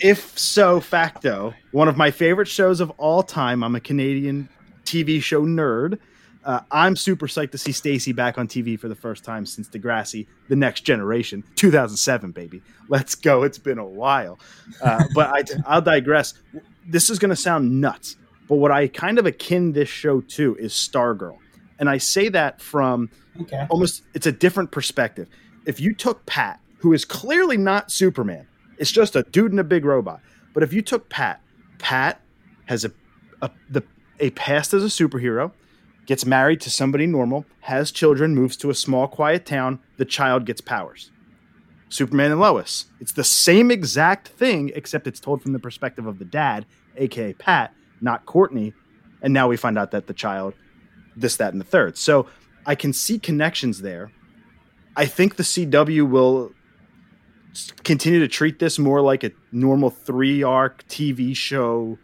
if so facto, one of my favorite shows of all time. I'm a Canadian TV show nerd. Uh, I'm super psyched to see Stacy back on TV for the first time since Degrassi, The Next Generation, 2007, baby. Let's go. It's been a while. Uh, but I, I'll digress. This is going to sound nuts, but what I kind of akin this show to is Stargirl. And I say that from Okay. almost, it's a different perspective. If you took Pat, who is clearly not Superman, it's just a dude and a big robot. But if you took Pat, Pat has a, a, the, a past as a superhero gets married to somebody normal, has children, moves to a small, quiet town. The child gets powers. Superman and Lois. It's the same exact thing, except it's told from the perspective of the dad, aka Pat, not Courtney. And now we find out that the child, this, that, and the third. So I can see connections there. I think the CW will continue to treat this more like a normal three arc TV show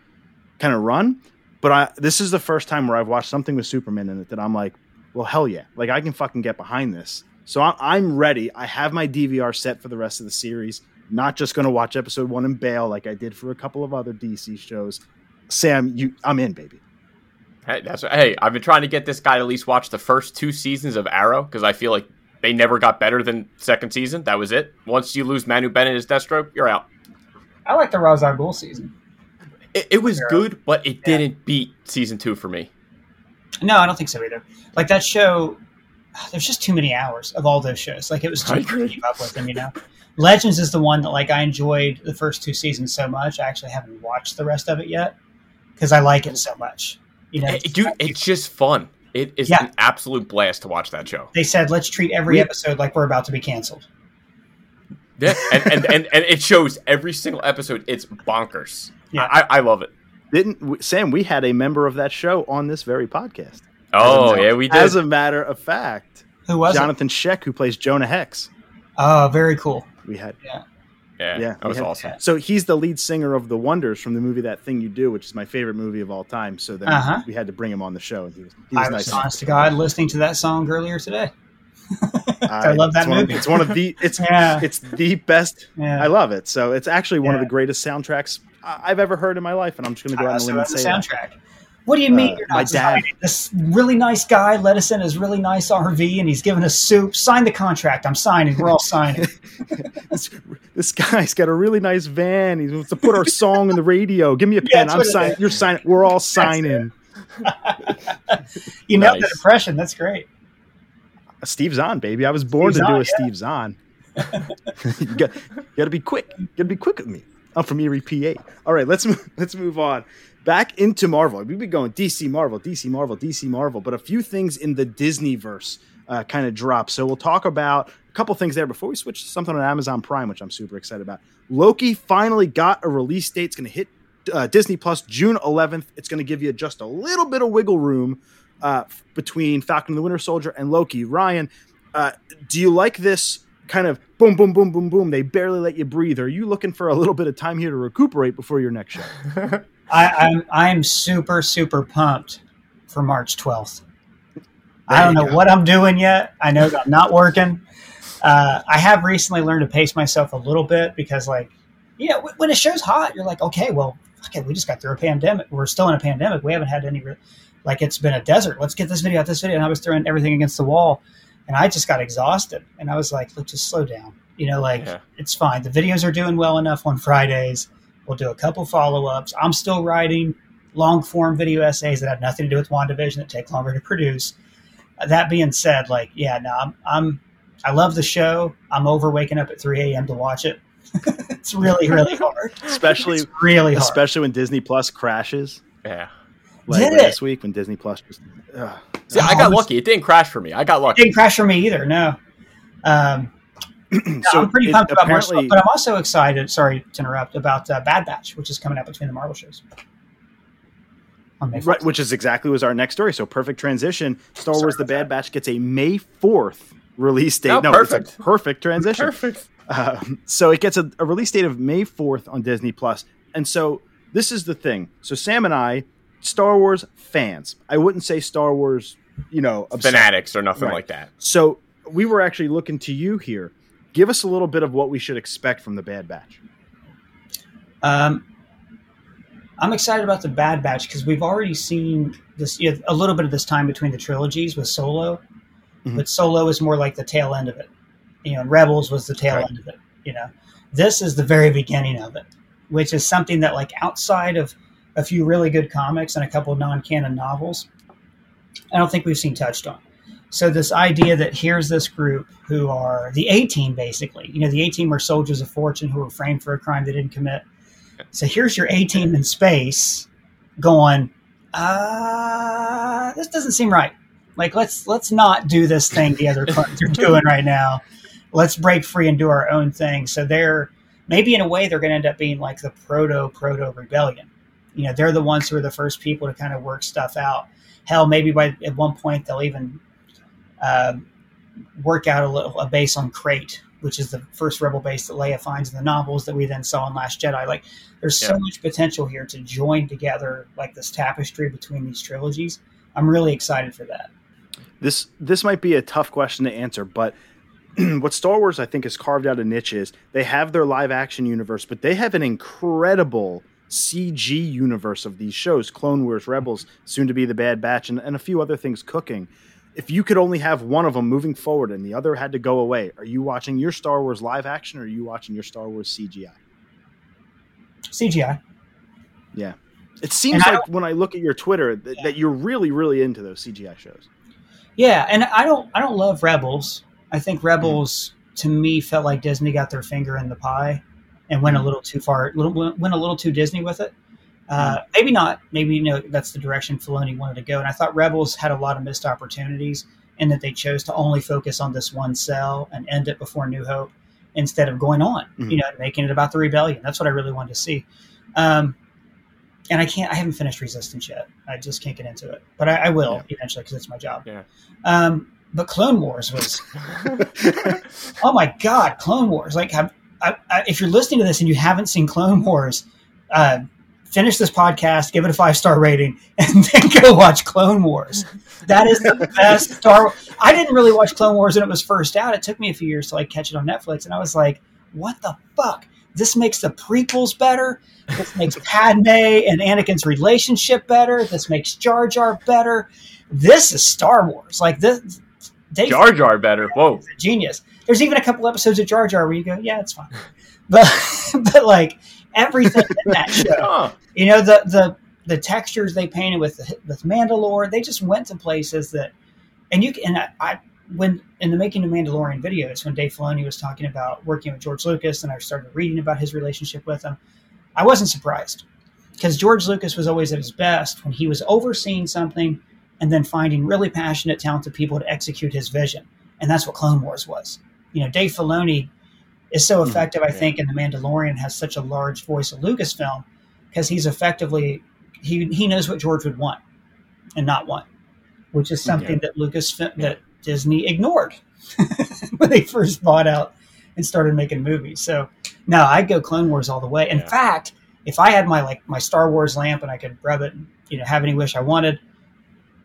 kind of run. But I this is the first time where I've watched something with Superman in it that I'm like, well, hell yeah, like I can fucking get behind this. So I'm, I'm ready. I have my DVR set for the rest of the series. Not just going to watch episode one and bail like I did for a couple of other DC shows. Sam, you, I'm in, baby. Hey, that's hey. I've been trying to get this guy to at least watch the first two seasons of Arrow because I feel like they never got better than second season. That was it. Once you lose Manu Bennett as Deathstroke, you're out. I like the Ra's al Ghul season. It, it was Arrow. good, but it Yeah. didn't beat season two for me. No, I don't think so either. Like that show, there's just too many hours of all those shows. Like it was too hard to keep up with them, you know. Legends is the one that like I enjoyed the first two seasons so much. I actually haven't watched the rest of it yet because I like it so much. You know, Eh, dude, it's just fun. It is Yeah. an absolute blast to watch that show. they said let's treat every We- episode like we're about to be canceled. Yeah, and, and, and, and it shows every single episode. It's bonkers. Yeah. I, I love it. Didn't Sam? We had a member of that show on this very podcast. Oh a- yeah, we did. As a matter of fact, Who was it? Johnathon Schaech, who plays Jonah Hex, Oh, very cool. we had. yeah, yeah, that was we had- awesome. So he's the lead singer of the Wonders from the movie That Thing You Do, which is my favorite movie of all time. So then Uh-huh. we had to bring him on the show, and he was, he was I was nice. honest to God listening to that song earlier today. I love that it's one of- movie. it's one of the it's Yeah. it's the best. Yeah. I love it. So it's actually one of the greatest soundtracks I- I've ever heard in my life, and I'm just going to go out on a limb and that's the say that. Soundtrack. What do you mean Uh, you're my dad- This really nice guy let us in his really nice RV and he's giving us soup. Sign the contract. I'm signing. We're all signing. this, this guy's got a really nice van. He wants to put our song in the radio. Give me a pen. that's I'm signing. You're signing. We're all signing. You know Nice. that impression. That's great. Steve Zahn, baby. I was born Steve to do Zahn, a Steve Zahn. you got, got to be quick. You got to be quick with me. I'm from Erie, PA. All right, let's move, let's move on back into Marvel. We've been going DC Marvel, DC Marvel, DC Marvel, but a few things in the Disney verse uh, kind of drop. So we'll talk about a couple things there before we switch to something on Amazon Prime, which I'm super excited about. Loki finally got a release date. It's going to hit uh, Disney Plus June 11th. It's going to give you just a little bit of wiggle room uh, between Falcon and the Winter Soldier and Loki. Ryan, uh, do you like this kind of boom, boom, boom, boom, boom? They barely let you breathe. Are you looking for a little bit of time here to recuperate before your next show? I, I'm I'm super super pumped for March 12th. I don't know go. what I'm doing yet. I know I'm not working. Uh, I have recently learned to pace myself a little bit because, like, you know, when- when a show's hot, you're like, okay, well, okay, we just got through a pandemic. We're still in a pandemic. We haven't had any, re- like, it's been a desert. Let's get this video out, this video. And I was throwing everything against the wall, and I just got exhausted. And I was like, look, just slow down. You know, like, Yeah. it's fine. The videos are doing well enough on Fridays. We'll do a couple follow ups. I'm still writing long form video essays that have nothing to do with WandaVision that take longer to produce. Uh, That being said, like, yeah, no, I'm, I'm, I love the show. I'm over waking up at 3 a.m. to watch it. it's really, really hard. Especially, It's really hard. especially when Disney Plus crashes. Yeah. Like Did it? last week when Disney Plus just. ugh. See, I got lucky. It didn't crash for me. I got lucky. It lucky. didn't crash for me either. No. Um, no, so I'm pretty pumped about March, apparently, 12th, but I'm also excited. Sorry to interrupt about uh, Bad Batch, which is coming out between the Marvel shows. On May 4th. Right, which is exactly was our next story. So perfect transition. Star Wars: The Bad Batch gets a May fourth release date. Oh, no, perfect. it's a perfect transition. Perfect. Um, so it gets a, a release date of May 4th on Disney Plus. And so this is the thing. So Sam and I, Star Wars fans. I wouldn't say Star Wars, you know, obsessed. Fanatics or nothing Right. like that. So we were actually looking to you here. Give us a little bit of what we should expect from the Bad Batch. Um, I'm excited about the Bad Batch because we've already seen this you know, a little bit of this time between the trilogies with Solo, Mhm. but Solo is more like the tail end of it. You know, Rebels was the tail Right. end of it. You know, this is the very beginning of it, which is something that like outside of a few really good comics and a couple of non-canon novels, I don't think we've seen touched on. So this idea that here's this group who are the A team, basically. You know, the A team are soldiers of fortune who were framed for a crime they didn't commit. So here's your A team in space, going, uh, this doesn't seem right. Like let's let's not do this thing the other clones are doing right now. Let's break free and do our own thing. So they're maybe in a way they're going to end up being like the proto proto rebellion. You know, they're the ones who are the first people to kind of work stuff out. Hell, maybe by at one point they'll even uh, work out a little a base on Crait, which is the first rebel base that Leia finds in the novels that we then saw in Last Jedi. Like, there's so much potential here to join together like this tapestry between these trilogies. I'm really excited for that. This this might be a tough question to answer, but what Star Wars I think has carved out a niche is they have their live action universe, but they have an incredible CG universe of these shows: Clone Wars, Rebels, soon to be the Bad Batch, and, and a few other things cooking. If you could only have one of them moving forward and the other had to go away, are you watching your Star Wars live action or are you watching your Star Wars CGI? CGI. Yeah. It seems like when I look at your Twitter that, that you're really, really into those CGI shows. Yeah, and I don't I don't love Rebels. I think Rebels to me felt like Disney got their finger in the pie and went a mm. little too far, little went a little too Disney with it. Uh, maybe not. Maybe you know that's the direction Filoni wanted to go. And I thought Rebels had a lot of missed opportunities in that they chose to only focus on this one cell and end it before New Hope instead of going on, Mhm. you know, making it about the rebellion. That's what I really wanted to see. Um, and I can't. I haven't finished Resistance yet. I just can't get into it, but I, I will eventually because it's my job. Yeah. Um, but Clone Wars was oh my god, Clone Wars! Like, have, I, I, if you're listening to this and you haven't seen Clone Wars, uh, finish this podcast, give it a five star rating, and then go watch Clone Wars. That is the best Star. Wars. I didn't really watch Clone Wars when it was first out. It took me a few years to like catch it on Netflix, and I was like, "What the fuck? This makes the prequels better. This makes Padme and Anakin's relationship better. This makes Jar Jar better. This is Star Wars. Like this." They Jar Jar better. Whoa. Genius. There's even a couple episodes of Jar Jar where you go, yeah, it's fine. But but like everything in that show, Huh. you know, the the the textures they painted with with Mandalore, they just went to places that, and you can. And I, I when in the making of Mandalorian videos, when Dave Filoni was talking about working with George Lucas, and I started reading about his relationship with him, I wasn't surprised because George Lucas was always at his best when he was overseeing something and then finding really passionate, talented people to execute his vision. And that's what Clone Wars was. You know, Dave Filoni is so Mhm, effective, I think, and The Mandalorian has such a large voice of Lucasfilm because he's effectively he he knows what George would want and not want, which is something that Lucas that Disney ignored when they first bought out and started making movies. So no, I'd go Clone Wars all the way. In Yeah. fact, if I had my like my Star Wars lamp and I could rub it, and, you know, have any wish I wanted,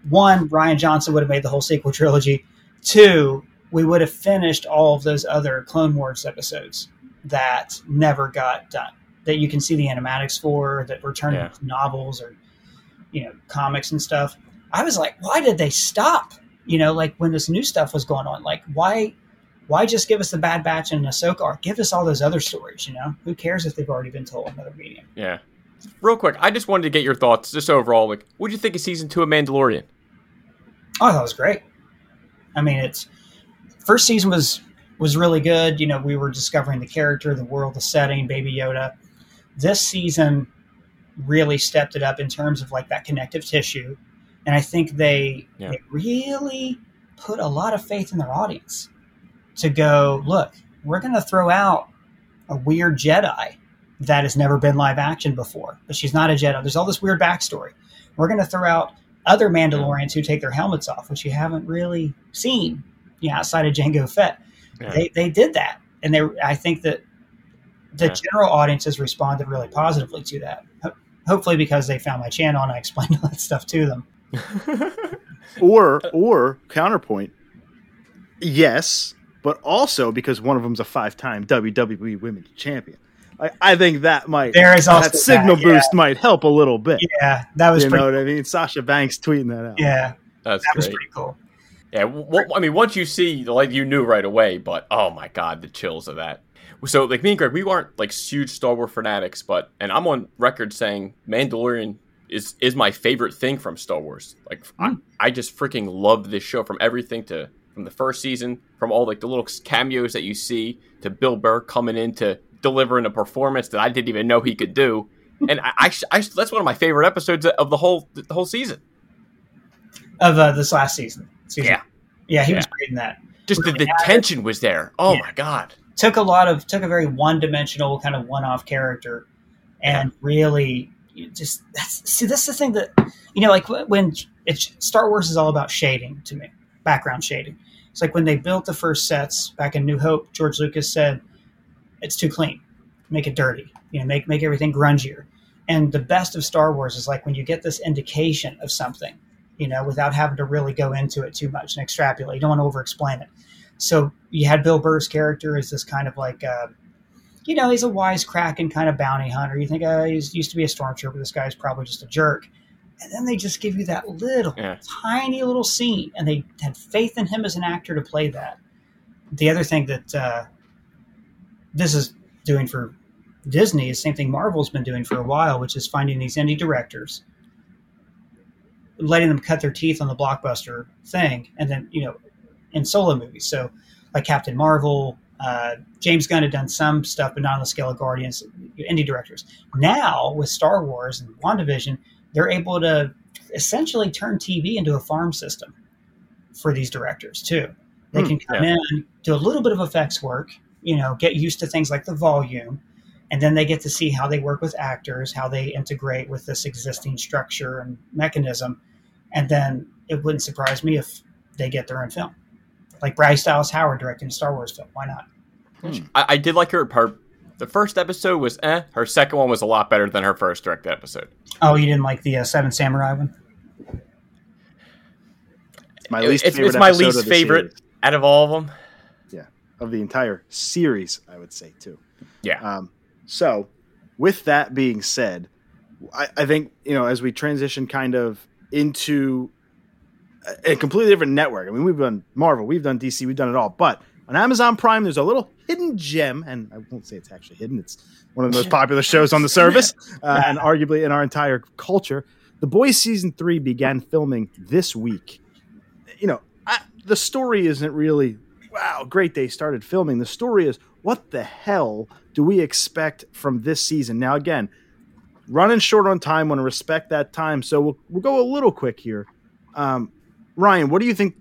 one, Rian Johnson would have made the whole sequel trilogy. Two, we would have finished all of those other Clone Wars episodes that never got done. That you can see the animatics for, that were turned Yeah. into novels or you know comics and stuff. I was like, why did they stop? You know, like when this new stuff was going on, like why why just give us the Bad Batch and Ahsoka arc? Give us all those other stories. You know, who cares if they've already been told another medium? Yeah. Real quick, I just wanted to get your thoughts, just overall. Like, what do you think of season two of Mandalorian? Oh, that was great. I mean, it's first season was was really good. You know, we were discovering the character, the world, the setting, Baby Yoda. This season really stepped it up in terms of like that connective tissue, and I think they Yeah. they really put a lot of faith in their audience to go look. We're going to throw out a weird Jedi that has never been live action before, but she's not a Jedi. There's all this weird backstory. We're going to throw out other Mandalorians who take their helmets off, which you haven't really seen, you know, outside of Jango Fett. Yeah. They, they did that, and they I think that the Yeah. general audience has responded really positively to that. Ho- Hopefully, because they found my channel and I explained all that stuff to them. or or counterpoint yes but also because one of them's a five-time wwe women's champion I, I think that might There is also that signal that, yeah. boost might help a little bit. Yeah, that was you know what I mean? Sasha Banks tweeting that out. Yeah, That's that was pretty cool. Yeah, I mean, once you see, like, you knew right away, but oh my god, the chills of that. So, like, me and Greg, we weren't like huge Star Wars fanatics, but and I'm on record saying Mandalorian is is my favorite thing from Star Wars. Like, I, I just freaking love this show from everything to from the first season, from all like the little cameos that you see to Bill Burr coming in to delivering a performance that I didn't even know he could do, and I, I, I that's one of my favorite episodes of the whole the whole season. Of uh, this last season. Yeah. yeah, he was great in that. Just the, Really the tension was there. Oh Yeah. my god. took a lot of took a very one dimensional kind of one off character and really just that's, see this is the thing that you know like when it's Star Wars is all about shading to me background shading it's like when they built the first sets back in New Hope George Lucas said it's too clean make it dirty you know make make everything grungier and the best of Star Wars is like when you get this indication of something you know without having to really go into it too much and extrapolate you don't want to over explain it so you had Bill Burr's character as this kind of like, uh, you know, he's a wisecracking kind of bounty hunter. You think, uh, he's used to be a stormtrooper. This guy's probably just a jerk. And then they just give you that little, Yeah. tiny little scene, and they had faith in him as an actor to play that. The other thing that uh, this is doing for Disney is the same thing Marvel's been doing for a while, which is finding these indie directors, letting them cut their teeth on the blockbuster thing, and then you know, in solo movies. So, like Captain Marvel, uh, James Gunn had done some stuff, but not on the scale of Guardians. Indie directors now with Star Wars and WandaVision, they're able to essentially turn TV into a farm system for these directors too. They Hmm, can come in, do a little bit of effects work, you know, get used to things like the volume, and then they get to see how they work with actors, how they integrate with this existing structure and mechanism, and then it wouldn't surprise me if they get their own film, like Bryce Dallas Howard directing a Star Wars film. Why not? I, I did like her. Her the first episode was eh. Her second one was a lot better than her first directed episode. Oh, you didn't like the uh, Seven Samurai one? It's my least it's, favorite. it's my least of favorite series. out of all of them. Yeah, of the entire series, I would say too. Yeah. Um, so, with that being said, I, I think you know as we transition kind of into a, a completely different network. I mean, we've done Marvel, we've done DC, we've done it all, but on Amazon Prime, there's a little hidden gem, and I won't say it's actually hidden. It's one of the most popular shows on the service, uh, and arguably in our entire culture. The Boys season three began filming this week. You know, I, the story isn't really wow, great they started filming. The story is what the hell do we expect from this season? Now, again, running short on time, want to respect that time, so we'll, we'll go a little quick here. Um, Ryan, what do you think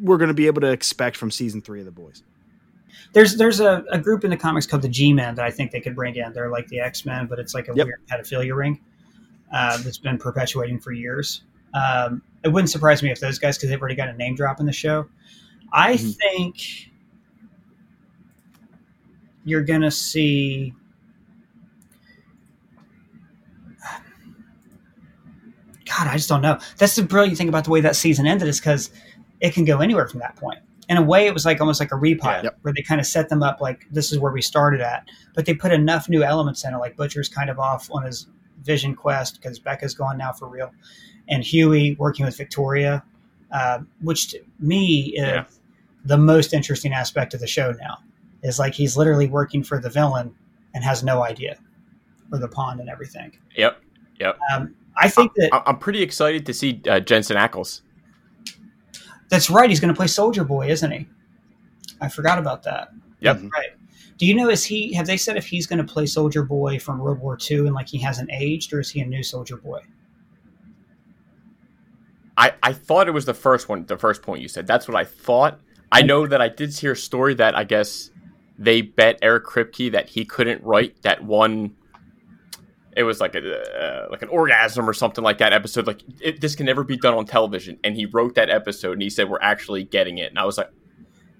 we're going to be able to expect from season three of The Boys? There's there's a, a group in the comics called the G-Men that I think they could bring in. They're like the X-Men, but it's like a Yep. weird pedophilia ring uh, that's been perpetuating for years. Um, it wouldn't surprise me if those guys, because they've already got a name drop in the show. I Mhm. think you're gonna see. God, I just don't know. That's the brilliant thing about the way that season ended is because it can go anywhere from that point. In a way, it was like almost like a repilot Yep. where they kind of set them up like this is where we started at, but they put enough new elements in it. Like Butcher's kind of off on his vision quest because Becca's gone now for real, and Hughie working with Victoria, uh, which to me is Yeah. the most interesting aspect of the show now. Is like he's literally working for the villain and has no idea, for the pawn and everything. Yep. Yep. Um, I think that I- I'm pretty excited to see uh, Jensen Ackles. That's right. He's going to play Soldier Boy, isn't he? I forgot about that. Yep. Mhm. Right. Do you know is he? Have they said if he's going to play Soldier Boy from World War II and like he hasn't aged, or is he a new Soldier Boy? I, I thought it was the first one, the first point you said. That's what I thought. I know that I did hear a story that I guess they bet Eric Kripke that he couldn't write that one. It was like a uh, like an orgasm or something like that episode. Like it, this can never be done on television, and he wrote that episode, and he said we're actually getting it, and I was like,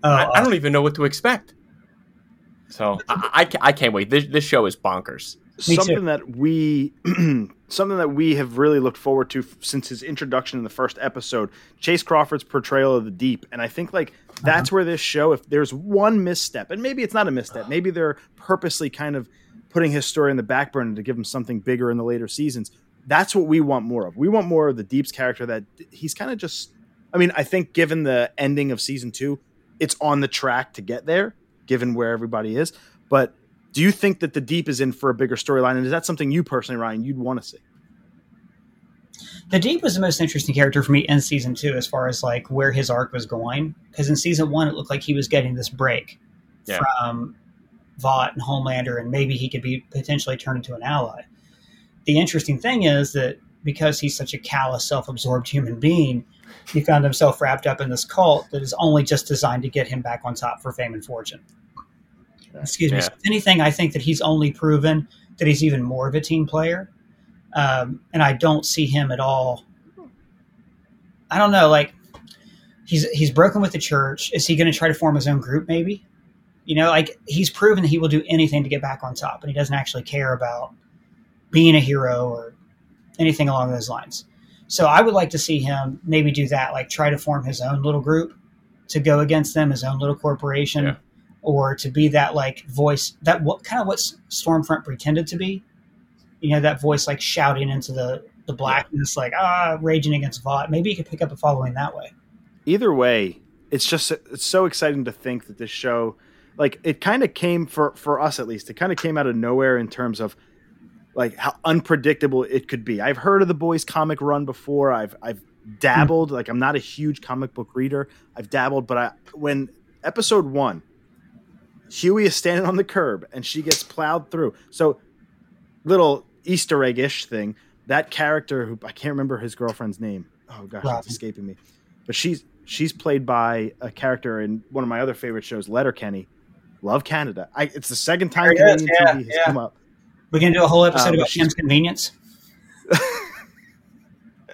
Oh, I, I don't even know what to expect. So I, I, I can't wait. This this show is bonkers. Me something too. that we something that we have really looked forward to f- since his introduction in the first episode chace crawford's portrayal of the deep and i think like uh-huh. that's where this show if there's one misstep and maybe it's not a misstep maybe they're purposely kind of putting his story in the back burner to give him something bigger in the later seasons. That's what we want more of. We want more of the Deeps character that he's kind of just. I mean, I think given the ending of season two, it's on the track to get there, given where everybody is. But do you think that the Deep is in for a bigger storyline? And is that something you personally, Ryan, you'd want to see? The Deep was the most interesting character for me in season two, as far as like where his arc was going. Because in season one, it looked like he was getting this break yeah. from Vought and Homelander, and maybe he could be potentially turned into an ally. The interesting thing is that because he's such a callous, self-absorbed human being, he found himself wrapped up in this cult that is only just designed to get him back on top for fame and fortune. Excuse me. Yeah. So if anything, I think that he's only proven that he's even more of a team player um, and I don't see him at all. I don't know, like he's he's broken with the church. Is he going to try to form his own group? Maybe, you know, like he's proven that he will do anything to get back on top, and he doesn't actually care about being a hero or anything along those lines. So I would like to see him maybe do that, like try to form his own little group to go against them, his own little corporation, yeah. Or to be that like voice that what kind of what Stormfront pretended to be you know that voice like shouting into the the blackness, like ah, raging against Vought. Maybe you could pick up a following that way. Either way, it's just it's so exciting to think that this show, like it kind of came for for us at least, it kind of came out of nowhere in terms of like how unpredictable it could be. I've heard of the boys comic run before. I've I've dabbled. Like I'm not a huge comic book reader. I've dabbled, but I when episode one, Hughie is standing on the curb and she gets plowed through. So little Easter egg ish thing. That character who I can't remember his girlfriend's name. Oh gosh, Robin. it's escaping me. But she's she's played by a character in one of my other favorite shows, Letterkenny. Love Canada. I, it's the second time Canadian yeah, TV has yeah. come up. We're gonna do a whole episode um, about Kim's convenience.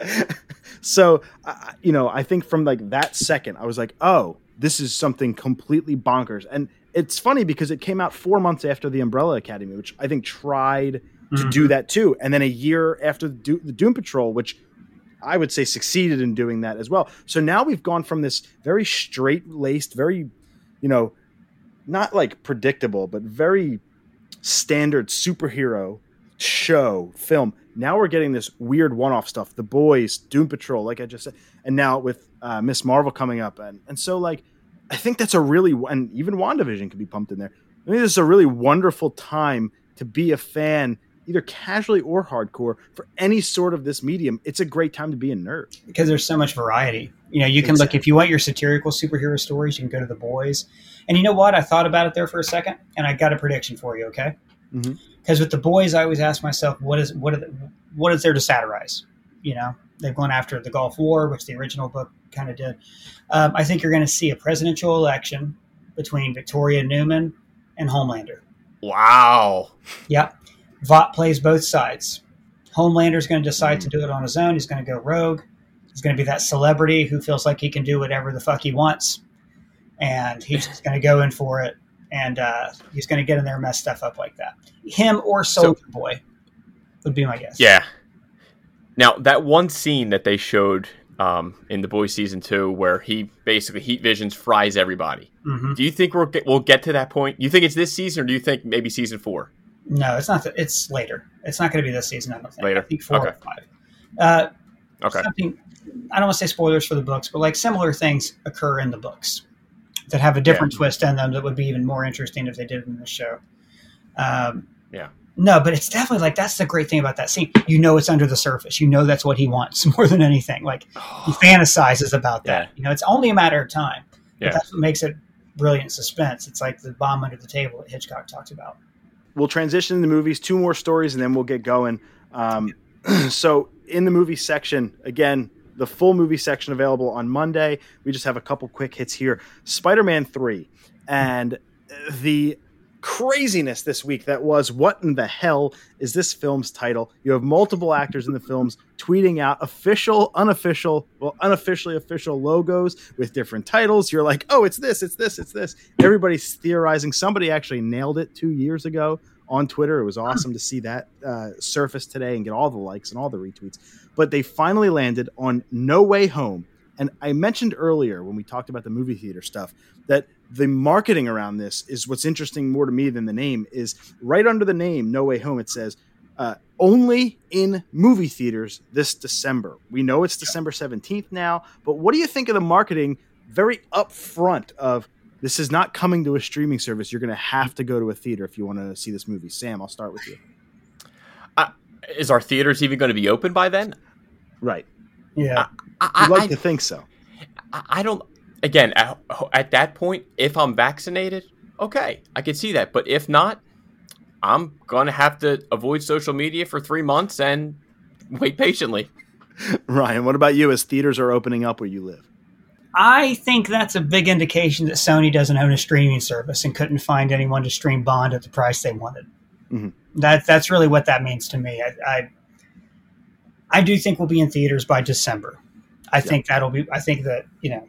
so, uh, you know, I think from like that second, I was like, oh, this is something completely bonkers. And it's funny because it came out four months after the Umbrella Academy, which I think tried to mm-hmm. do that too. And then a year after the, Do- the Doom Patrol, which I would say succeeded in doing that as well. So now we've gone from this very straight laced, very, you know, not like predictable, but very standard superhero show film. Now we're getting this weird one off stuff. The Boys, Doom Patrol, like I just said, and now with uh, Miss Marvel coming up, and and so like I think that's a really and even WandaVision could be pumped in there. I think this is a really wonderful time to be a fan either casually or hardcore for any sort of this medium, it's a great time to be a nerd because there's so much variety. You know, you can exactly. look if you want your satirical superhero stories, you can go to the boys. And you know what? I thought about it there for a second, and I got a prediction for you. Okay, because mm-hmm. with the boys, I always ask myself, what is what the, what is there to satirize? You know, they've gone after the Gulf War, which the original book kind of did. Um, I think you're going to see a presidential election between Victoria Newman and Homelander. Wow. Yep. Vought plays both sides. Homelander's going to decide mm. to do it on his own. He's going to go rogue. He's going to be that celebrity who feels like he can do whatever the fuck he wants, and he's just going to go in for it. And uh, he's going to get in there and mess stuff up like that. Him or Soldier so, Boy would be my guess. Yeah. Now that one scene that they showed um, in the boys season two, where he basically heat visions fries everybody. Mm-hmm. Do you think we'll get, we'll get to that point? You think it's this season, or do you think maybe season four? No, it's not. The, it's later. It's not going to be this season. I don't think. Later. I think four okay. or five. Uh, okay. Something. I don't want to say spoilers for the books, but like similar things occur in the books that have a different yeah. twist in them that would be even more interesting if they did in the show. Um, yeah. No, but it's definitely like that's the great thing about that scene. You know, it's under the surface. You know, that's what he wants more than anything. Like he fantasizes about that. Yeah. You know, it's only a matter of time. Yeah. That's what makes it brilliant suspense. It's like the bomb under the table that Hitchcock talked about we'll transition in the movies, two more stories, and then we'll get going. Um, so in the movie section, again, the full movie section available on Monday. We just have a couple quick hits here. Spider-Man 3 and the craziness this week that was what in the hell is this film's title? You have multiple actors in the films tweeting out official, unofficial, well, unofficially official logos with different titles. You're like, oh, it's this, it's this, it's this. Everybody's theorizing. Somebody actually nailed it two years ago on Twitter. It was awesome to see that uh, surface today and get all the likes and all the retweets. But they finally landed on No Way Home And I mentioned earlier when we talked about the movie theater stuff that the marketing around this is what's interesting more to me than the name is right under the name No Way Home. It says uh, only in movie theaters this December. We know it's December 17th now, but what do you think of the marketing very upfront of this is not coming to a streaming service. You're going to have to go to a theater if you want to see this movie. Sam, I'll start with you. Uh, is our theaters even going to be open by then? Right. Yeah. I, I, would like I, to think so. I don't. Again, at, at that point, if I'm vaccinated, okay, I can see that. But if not, I'm going to have to avoid social media for three months and wait patiently. Ryan, what about you as theaters are opening up where you live? I think that's a big indication that Sony doesn't own a streaming service and couldn't find anyone to stream Bond at the price they wanted. Mm-hmm. That that's really what that means to me. I, I, I do think we'll be in theaters by December. I yeah. think that'll be. I think that you know,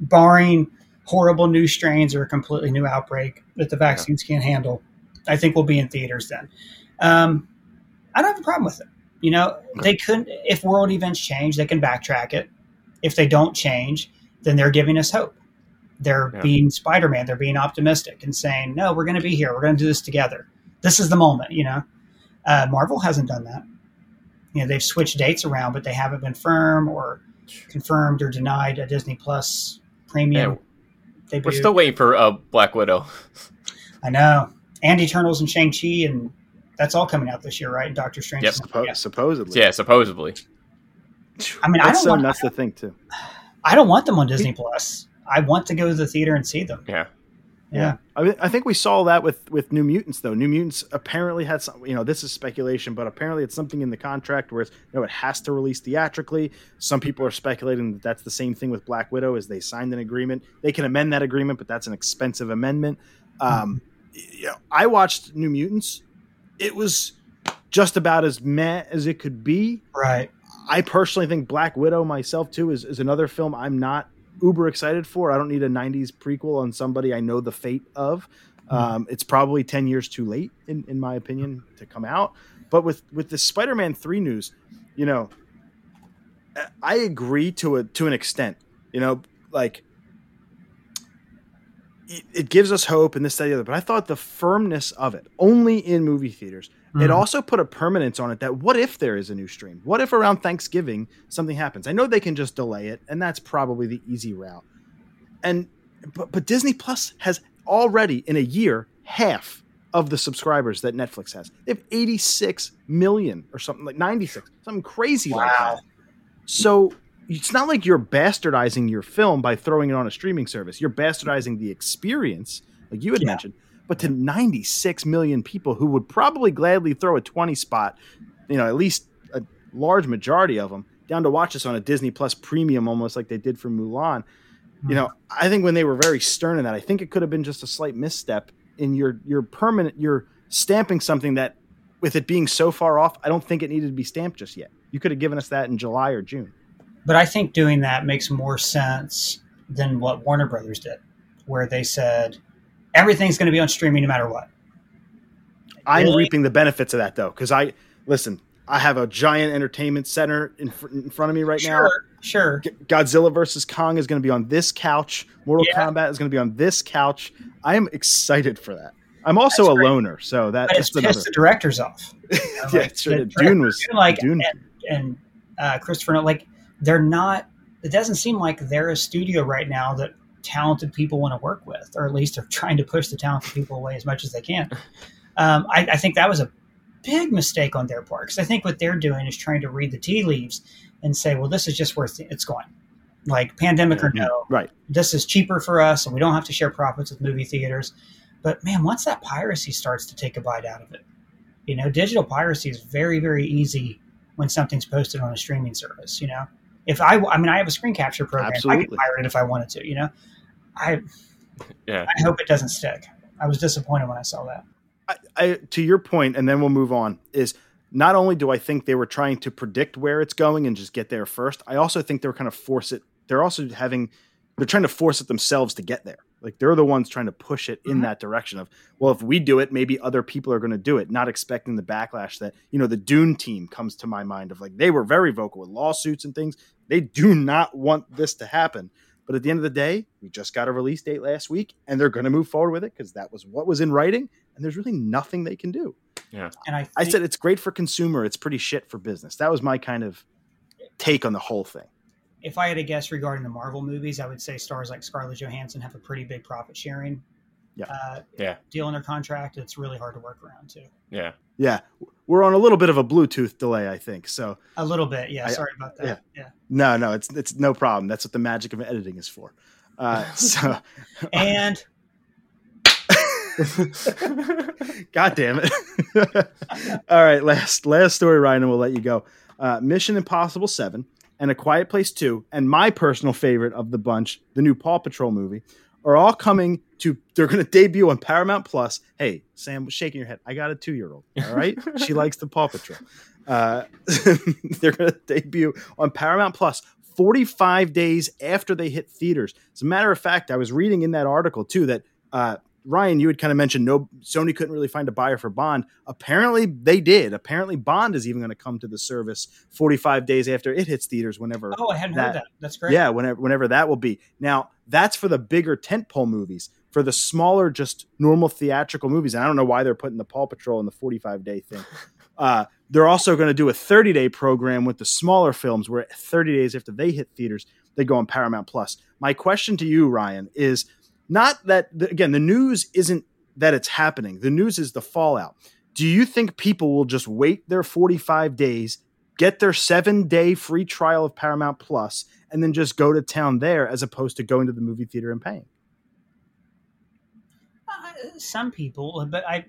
barring horrible new strains or a completely new outbreak that the vaccines yeah. can't handle, I think we'll be in theaters then. Um, I don't have a problem with it. You know, they couldn't. If world events change, they can backtrack it. If they don't change, then they're giving us hope. They're yeah. being Spider Man. They're being optimistic and saying, "No, we're going to be here. We're going to do this together. This is the moment." You know, uh, Marvel hasn't done that. You know, they've switched dates around, but they haven't been firm or confirmed or denied a Disney Plus premium. Yeah. We're still waiting for uh, Black Widow. I know, and Eternals and Shang Chi, and that's all coming out this year, right? Doctor Strange. Yep. Suppo- supposedly. Yeah, supposedly. I mean, that's I don't so want, nuts to think too. I don't want them on Disney Plus. I want to go to the theater and see them. Yeah. Yeah. I, I think we saw that with, with New Mutants, though. New Mutants apparently had some, you know, this is speculation, but apparently it's something in the contract where it's, you know, it has to release theatrically. Some people are speculating that that's the same thing with Black Widow, as they signed an agreement. They can amend that agreement, but that's an expensive amendment. Um, you know, I watched New Mutants. It was just about as meh as it could be. Right. I personally think Black Widow myself too is, is another film I'm not uber excited for. I don't need a 90s prequel on somebody I know the fate of. Hmm. Um, it's probably 10 years too late, in, in my opinion, to come out. But with, with the Spider Man 3 news, you know, I agree to a to an extent. You know, like it gives us hope and this, that, the other. But I thought the firmness of it, only in movie theaters, Mm. It also put a permanence on it that what if there is a new stream? What if around Thanksgiving something happens? I know they can just delay it, and that's probably the easy route. And but, but Disney Plus has already in a year half of the subscribers that Netflix has. They have 86 million or something like 96, something crazy wow. like that. So it's not like you're bastardizing your film by throwing it on a streaming service. You're bastardizing the experience, like you had yeah. mentioned, but to 96 million people who would probably gladly throw a 20 spot, you know, at least a large majority of them down to watch us on a Disney Plus premium, almost like they did for Mulan. You hmm. know, I think when they were very stern in that, I think it could have been just a slight misstep in your your permanent. You're stamping something that, with it being so far off, I don't think it needed to be stamped just yet. You could have given us that in July or June. But I think doing that makes more sense than what Warner Brothers did, where they said, everything's going to be on streaming no matter what. I'm really? reaping the benefits of that though, because I listen. I have a giant entertainment center in, fr- in front of me right sure, now. Sure. G- Godzilla versus Kong is going to be on this couch. Mortal yeah. Kombat is going to be on this couch. I am excited for that. I'm also that's a great. loner, so that, but that's it's pissed the directors off. You know, yeah, like, sure. Dune was Dune, like Dune. and, and uh, Christopher like they're not. It doesn't seem like they're a studio right now that talented people want to work with, or at least are trying to push the talented people away as much as they can. Um, I, I, think that was a big mistake on their part because I think what they're doing is trying to read the tea leaves and say, well, this is just where it's going. Like pandemic or no, right? This is cheaper for us, and we don't have to share profits with movie theaters. But man, once that piracy starts to take a bite out of it, you know, digital piracy is very, very easy when something's posted on a streaming service. You know, if I, I mean, I have a screen capture program. Absolutely. I could pirate it if I wanted to. You know, I yeah. I hope it doesn't stick. I was disappointed when I saw that. I, I, to your point, and then we'll move on. Is not only do I think they were trying to predict where it's going and just get there first, I also think they were kind of force it. They're also having they're trying to force it themselves to get there. Like they're the ones trying to push it in Mhm. that direction of, well, if we do it, maybe other people are going to do it, not expecting the backlash that, you know, the Dune team comes to my mind of like they were very vocal with lawsuits and things. They do not want this to happen. But at the end of the day, we just got a release date last week and they're going to move forward with it because that was what was in writing and there's really nothing they can do. Yeah, and I, I said it's great for consumer, it's pretty shit for business. That was my kind of take on the whole thing. if I had a guess regarding the Marvel movies, I would say stars like Scarlett Johansson have a pretty big profit sharing Yeah. uh, Yeah. deal in their contract. It's really hard to work around too. Yeah. Yeah, we're on a little bit of a Bluetooth delay, I think. So A little bit, yeah. I- sorry about that. Yeah. no, no, it's it's no problem. That's what the magic of editing is for. Uh, so, And God damn it! All right, last last story, Ryan, and we'll let you go. Uh, Mission Impossible Seven and A Quiet Place Two, and my personal favorite of the bunch, the new Paw Patrol movie, are all coming to. They're going to debut on Paramount Plus. Hey, Sam, was shaking your head. I got a two year old. All right, she likes the Paw Patrol. Uh, they're going to debut on Paramount Plus 45 days after they hit theaters. As a matter of fact, I was reading in that article too that uh, Ryan, you had kind of mentioned no Sony couldn't really find a buyer for Bond. Apparently, they did. Apparently, Bond is even going to come to the service 45 days after it hits theaters. Whenever, oh, I hadn't That- heard that. That's great. yeah, whenever whenever that will be. Now, that's for the bigger tentpole movies. For the smaller, just normal theatrical movies, and I don't know why they're putting the Paw Patrol in the 45 day thing. Uh, they're also going to do a 30 day program with the smaller films, where 30 days after they hit theaters, they go on Paramount Plus. My question to you, Ryan, is not that the, again the news isn't that it's happening. The news is the fallout. Do you think people will just wait their 45 days, get their seven day free trial of Paramount Plus, and then just go to town there as opposed to going to the movie theater and paying? Uh, some people, but I.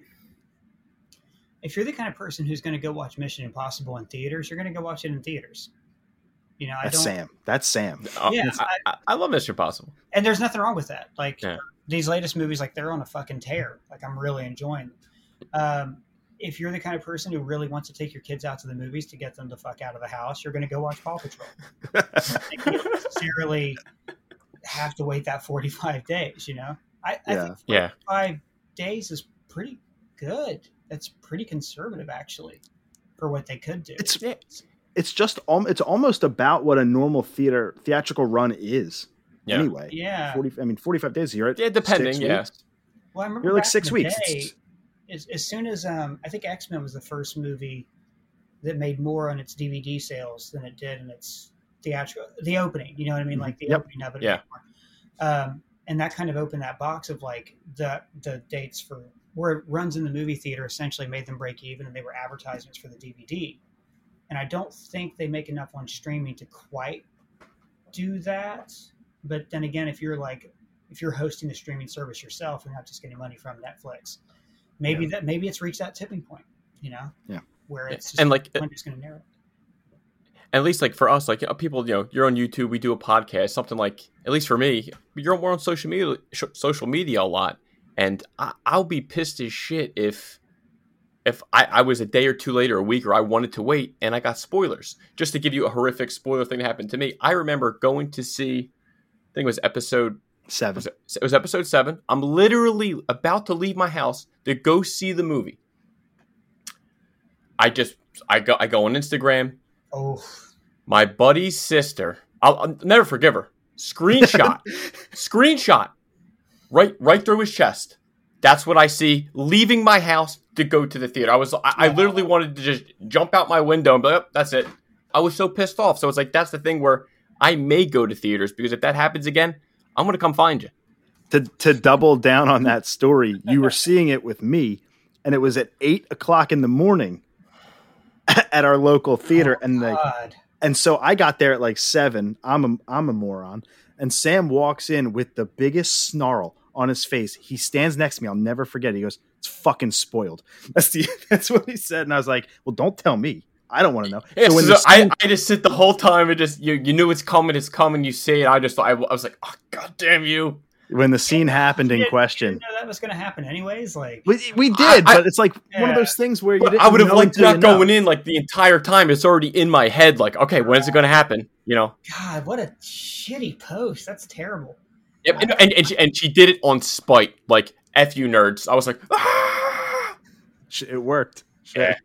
If you're the kind of person who's going to go watch Mission Impossible in theaters, you're going to go watch it in theaters. You know, I That's don't. Sam. That's Sam. Oh, Yeah, I, I, I love Mission Impossible. and there's nothing wrong with that. Like Yeah. these latest movies, like they're on a fucking tear. Like I'm really enjoying. Them. Um, if you're the kind of person who really wants to take your kids out to the movies to get them the fuck out of the house, you're going to go watch Paw Patrol. Like, you don't necessarily have to wait that 45 days. You know, I, I Yeah. think Yeah. five days is pretty good. That's pretty conservative, actually, for what they could do. It's it's just al- it's almost about what a normal theater theatrical run is. Yeah. Anyway, yeah. 40, I mean, 45 days. You're at Yeah, depending, six yeah. weeks. Well, I remember You're like six in the weeks. day, It's- as, as soon as um, I think X Men was the first movie that made more on its DVD sales than it did in its theatrical, the opening. You know what I mean? Mhm. Like the Yep. opening of it. Yeah. Um, and that kind of opened that box of like the the dates for where it runs in the movie theater essentially made them break even, and they were advertisements for the DVD. And I don't think they make enough on streaming to quite do that. But then again, if you're like if you're hosting the streaming service yourself, you're not just getting money from Netflix. Maybe that maybe it's reached that tipping point, you know? Yeah. Where it's just And like I'm just going to narrow. it. at least like for us, like you know, people, you know, you're on YouTube, we do a podcast, something like at least for me, you're more on social media, sh- social media a lot, and I, I'll be pissed as shit if if I, I was a day or two later, a week, or I wanted to wait, and I got spoilers. Just to give you a horrific spoiler thing that happened to me, I remember going to see, I think it was episode Seven. was it, it was episode seven. I'm literally about to leave my house to go see the movie. I just I go I go on Instagram. Oh, My buddy's sister. I'll, I'll never forgive her. Screenshot. screenshot. Right right through his chest. That's what I see leaving my house to go to the theater. I was I, I literally wanted to just jump out my window and be like, "Oh, that's it. I was so pissed off. So it's like that's the thing where I may go to theaters because if that happens again, I'm gonna come find you. To to double down on that story, you were seeing it with me, and it was at eight o'clock in the morning at our local theater, oh, and the God. and so I got there at like seven. I'm a I'm a moron, and Sam walks in with the biggest snarl on his face. He stands next to me. I'll never forget. He goes, "It's fucking spoiled." That's the that's what he said, and I was like, "Well, don't tell me. I don't want to know." Yeah, so when the I, I just sit the whole time and just you you knew it's coming, it's coming. You see it. I just I, I was like, oh god damn you. When the scene happened in You you question, didn't know that was going to happen anyways. Like, we, we did, I- I- but it's like one of Yeah. those things where you didn't I would have know liked until you not know. going in like the entire time. It's already in my head. Like, okay, when is it going to happen? You know? God, what a shitty post. That's terrible. Yep, and, and, and, she, and she did it on spite. Like, F you nerds. I was like, ah! It worked. Yeah.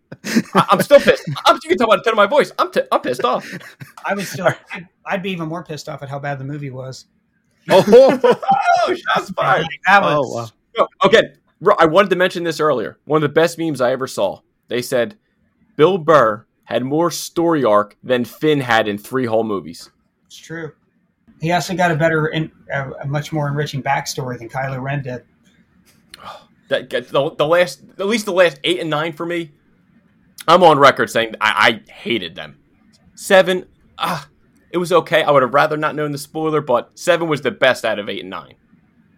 I, am still pissed. I'm, you can tell by the tone of my voice. I'm, t- I'm pissed off. I would still, I'd, I'd, be even more pissed off at how bad the movie was. Oh, oh shots fired. That was, oh, wow. No, okay, I wanted to mention this earlier. One of the best memes I ever saw. They said Bill Burr had more story arc than Finn had in three whole movies. It's true. He also got a better, a much more enriching backstory than Kylo Ren did. That the, the last, at least the last eight and nine for me. I'm on record saying I, I hated them. Seven, ah, it was okay. I would have rather not known the spoiler, but seven was the best out of eight and nine.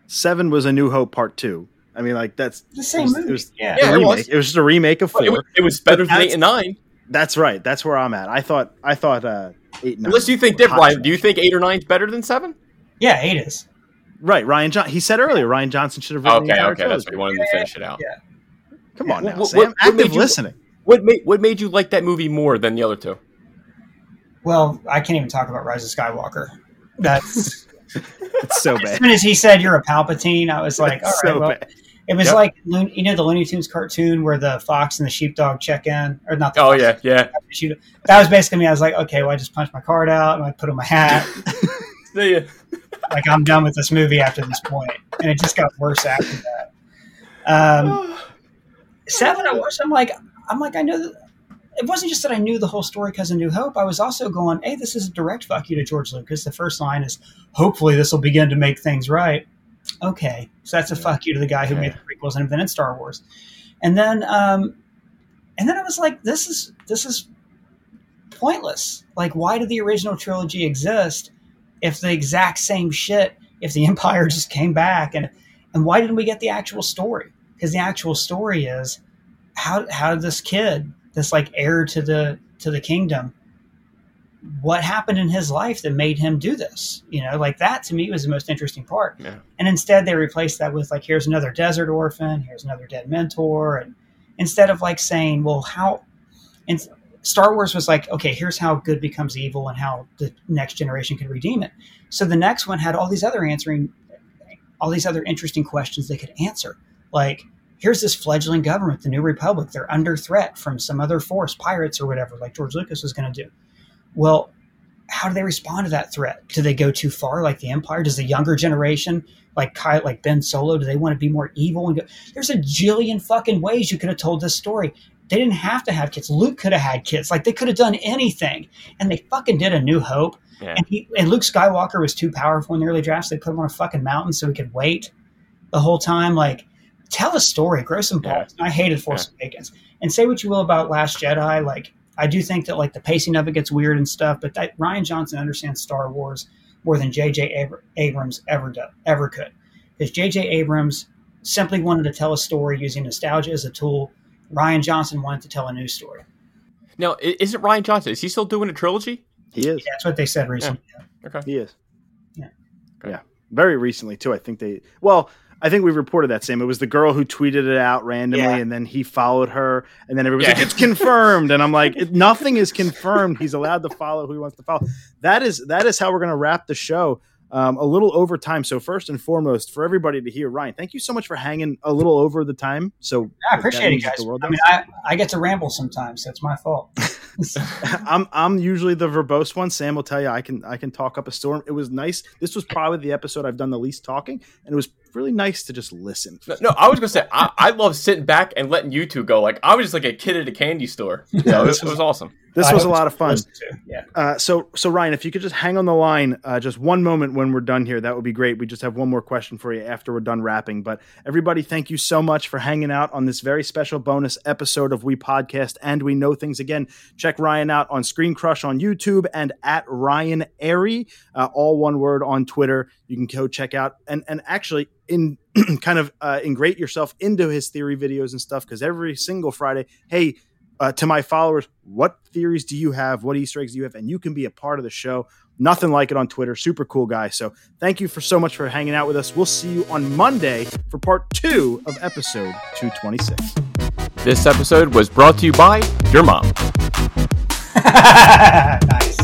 Seven was a New Hope Part Two. I mean, like that's the same it was, movie. It was, yeah, yeah it, was. it was just a remake of four. It was, it was better than eight and nine. That's right. That's where I'm at. I thought. I thought uh, eight. And Unless you think different, Do you think eight or nine is better than seven? Yeah, eight is. Right, Ryan. John. He said earlier, Rian Johnson should have. Written okay, okay, that's what he wanted to finish it out. Yeah. Come on now, what, Sam. What, Active what listening. You, what made what made you like that movie more than the other two? Well, I can't even talk about Rise of Skywalker. That's it's so bad. As soon as he said you're a Palpatine, I was like, all right, so well. Bad. It was yep. like you know the Looney Tunes cartoon where the fox and the sheepdog check in, or not? oh fox, yeah, yeah. That was basically me. I was like, okay, well, I just punched my card out and I put on my hat. See ya. Like I'm done with this movie after this point, and it just got worse after that. Um, seven, I watched. I'm like, I'm like, I know that it wasn't just that I knew the whole story because of New Hope. I was also going, hey, this is a direct fuck you to George Lucas. The first line is, hopefully this will begin to make things right. Okay, so that's a fuck you to the guy who made the prequels and invented Star Wars. And then, um, and then I was like, this is this is pointless. Like, why did the original trilogy exist if the exact same shit? If the Empire just came back and and why didn't we get the actual story? Because the actual story is how how did this kid, this like heir to the to the kingdom, what happened in his life that made him do this? You know, like that to me was the most interesting part. Yeah. And instead they replaced that with like, here's another desert orphan, here's another dead mentor. And instead of like saying, well, how, and Star Wars was like, okay, here's how good becomes evil and how the next generation can redeem it. So the next one had all these other answering, all these other interesting questions they could answer. Like, here's this fledgling government, the New Republic. They're under threat from some other force, pirates or whatever, like George Lucas was going to do. Well, how do they respond to that threat? Do they go too far, like the Empire? Does the younger generation, like Kyle, like Ben Solo, do they want to be more evil? And go? There's a jillion fucking ways you could have told this story. They didn't have to have kids. Luke could have had kids. Like they could have done anything, and they fucking did a New Hope. Yeah. And, he, and Luke Skywalker was too powerful in the early drafts. They put him on a fucking mountain so he could wait the whole time. Like, tell a story, grow some balls. Yeah. I hated Force yeah. Awakens. And say what you will about Last Jedi, like I do think that like the pacing of it gets weird and stuff, but that Rian Johnson understands Star Wars more than J.J. Abrams ever do, ever could, because J.J. Abrams simply wanted to tell a story using nostalgia as a tool. Rian Johnson wanted to tell a new story. Now, is it Rian Johnson? Is he still doing a trilogy? He is. Yeah, that's what they said recently. Yeah. Okay. He is. Yeah. Okay. Yeah. Very recently too. I think they. Well, I think we reported that same. It was the girl who tweeted it out randomly, yeah. and then he followed her, and then everybody's yeah. like, "It's confirmed," and I'm like, "Nothing is confirmed. He's allowed to follow who he wants to follow." That is that is how we're going to wrap the show um, a little over time. So first and foremost, for everybody to hear, Ryan, thank you so much for hanging a little over the time. So I appreciate it, guys. I mean, I, I get to ramble sometimes. That's my fault. I'm I'm usually the verbose one. Sam will tell you I can I can talk up a storm. It was nice. This was probably the episode I've done the least talking, and it was really nice to just listen. No, no I was gonna say I, I love sitting back and letting you two go. Like I was just like a kid at a candy store. Yeah, this was awesome. This was a lot of fun. Yeah. Uh, so so Ryan, if you could just hang on the line uh, just one moment when we're done here, that would be great. We just have one more question for you after we're done wrapping. But everybody, thank you so much for hanging out on this very special bonus episode of We Podcast and We Know Things. Again, check Ryan out on Screen Crush on YouTube and at Ryan Arey, uh, all one word on Twitter. You can go check out and and actually in kind of uh, ingrate yourself into his theory videos and stuff because every single Friday, hey uh, to my followers, what theories do you have? What Easter eggs do you have? And you can be a part of the show. Nothing like it on Twitter. Super cool guy. So thank you for so much for hanging out with us. We'll see you on Monday for part two of episode 226. This episode was brought to you by your mom. nice.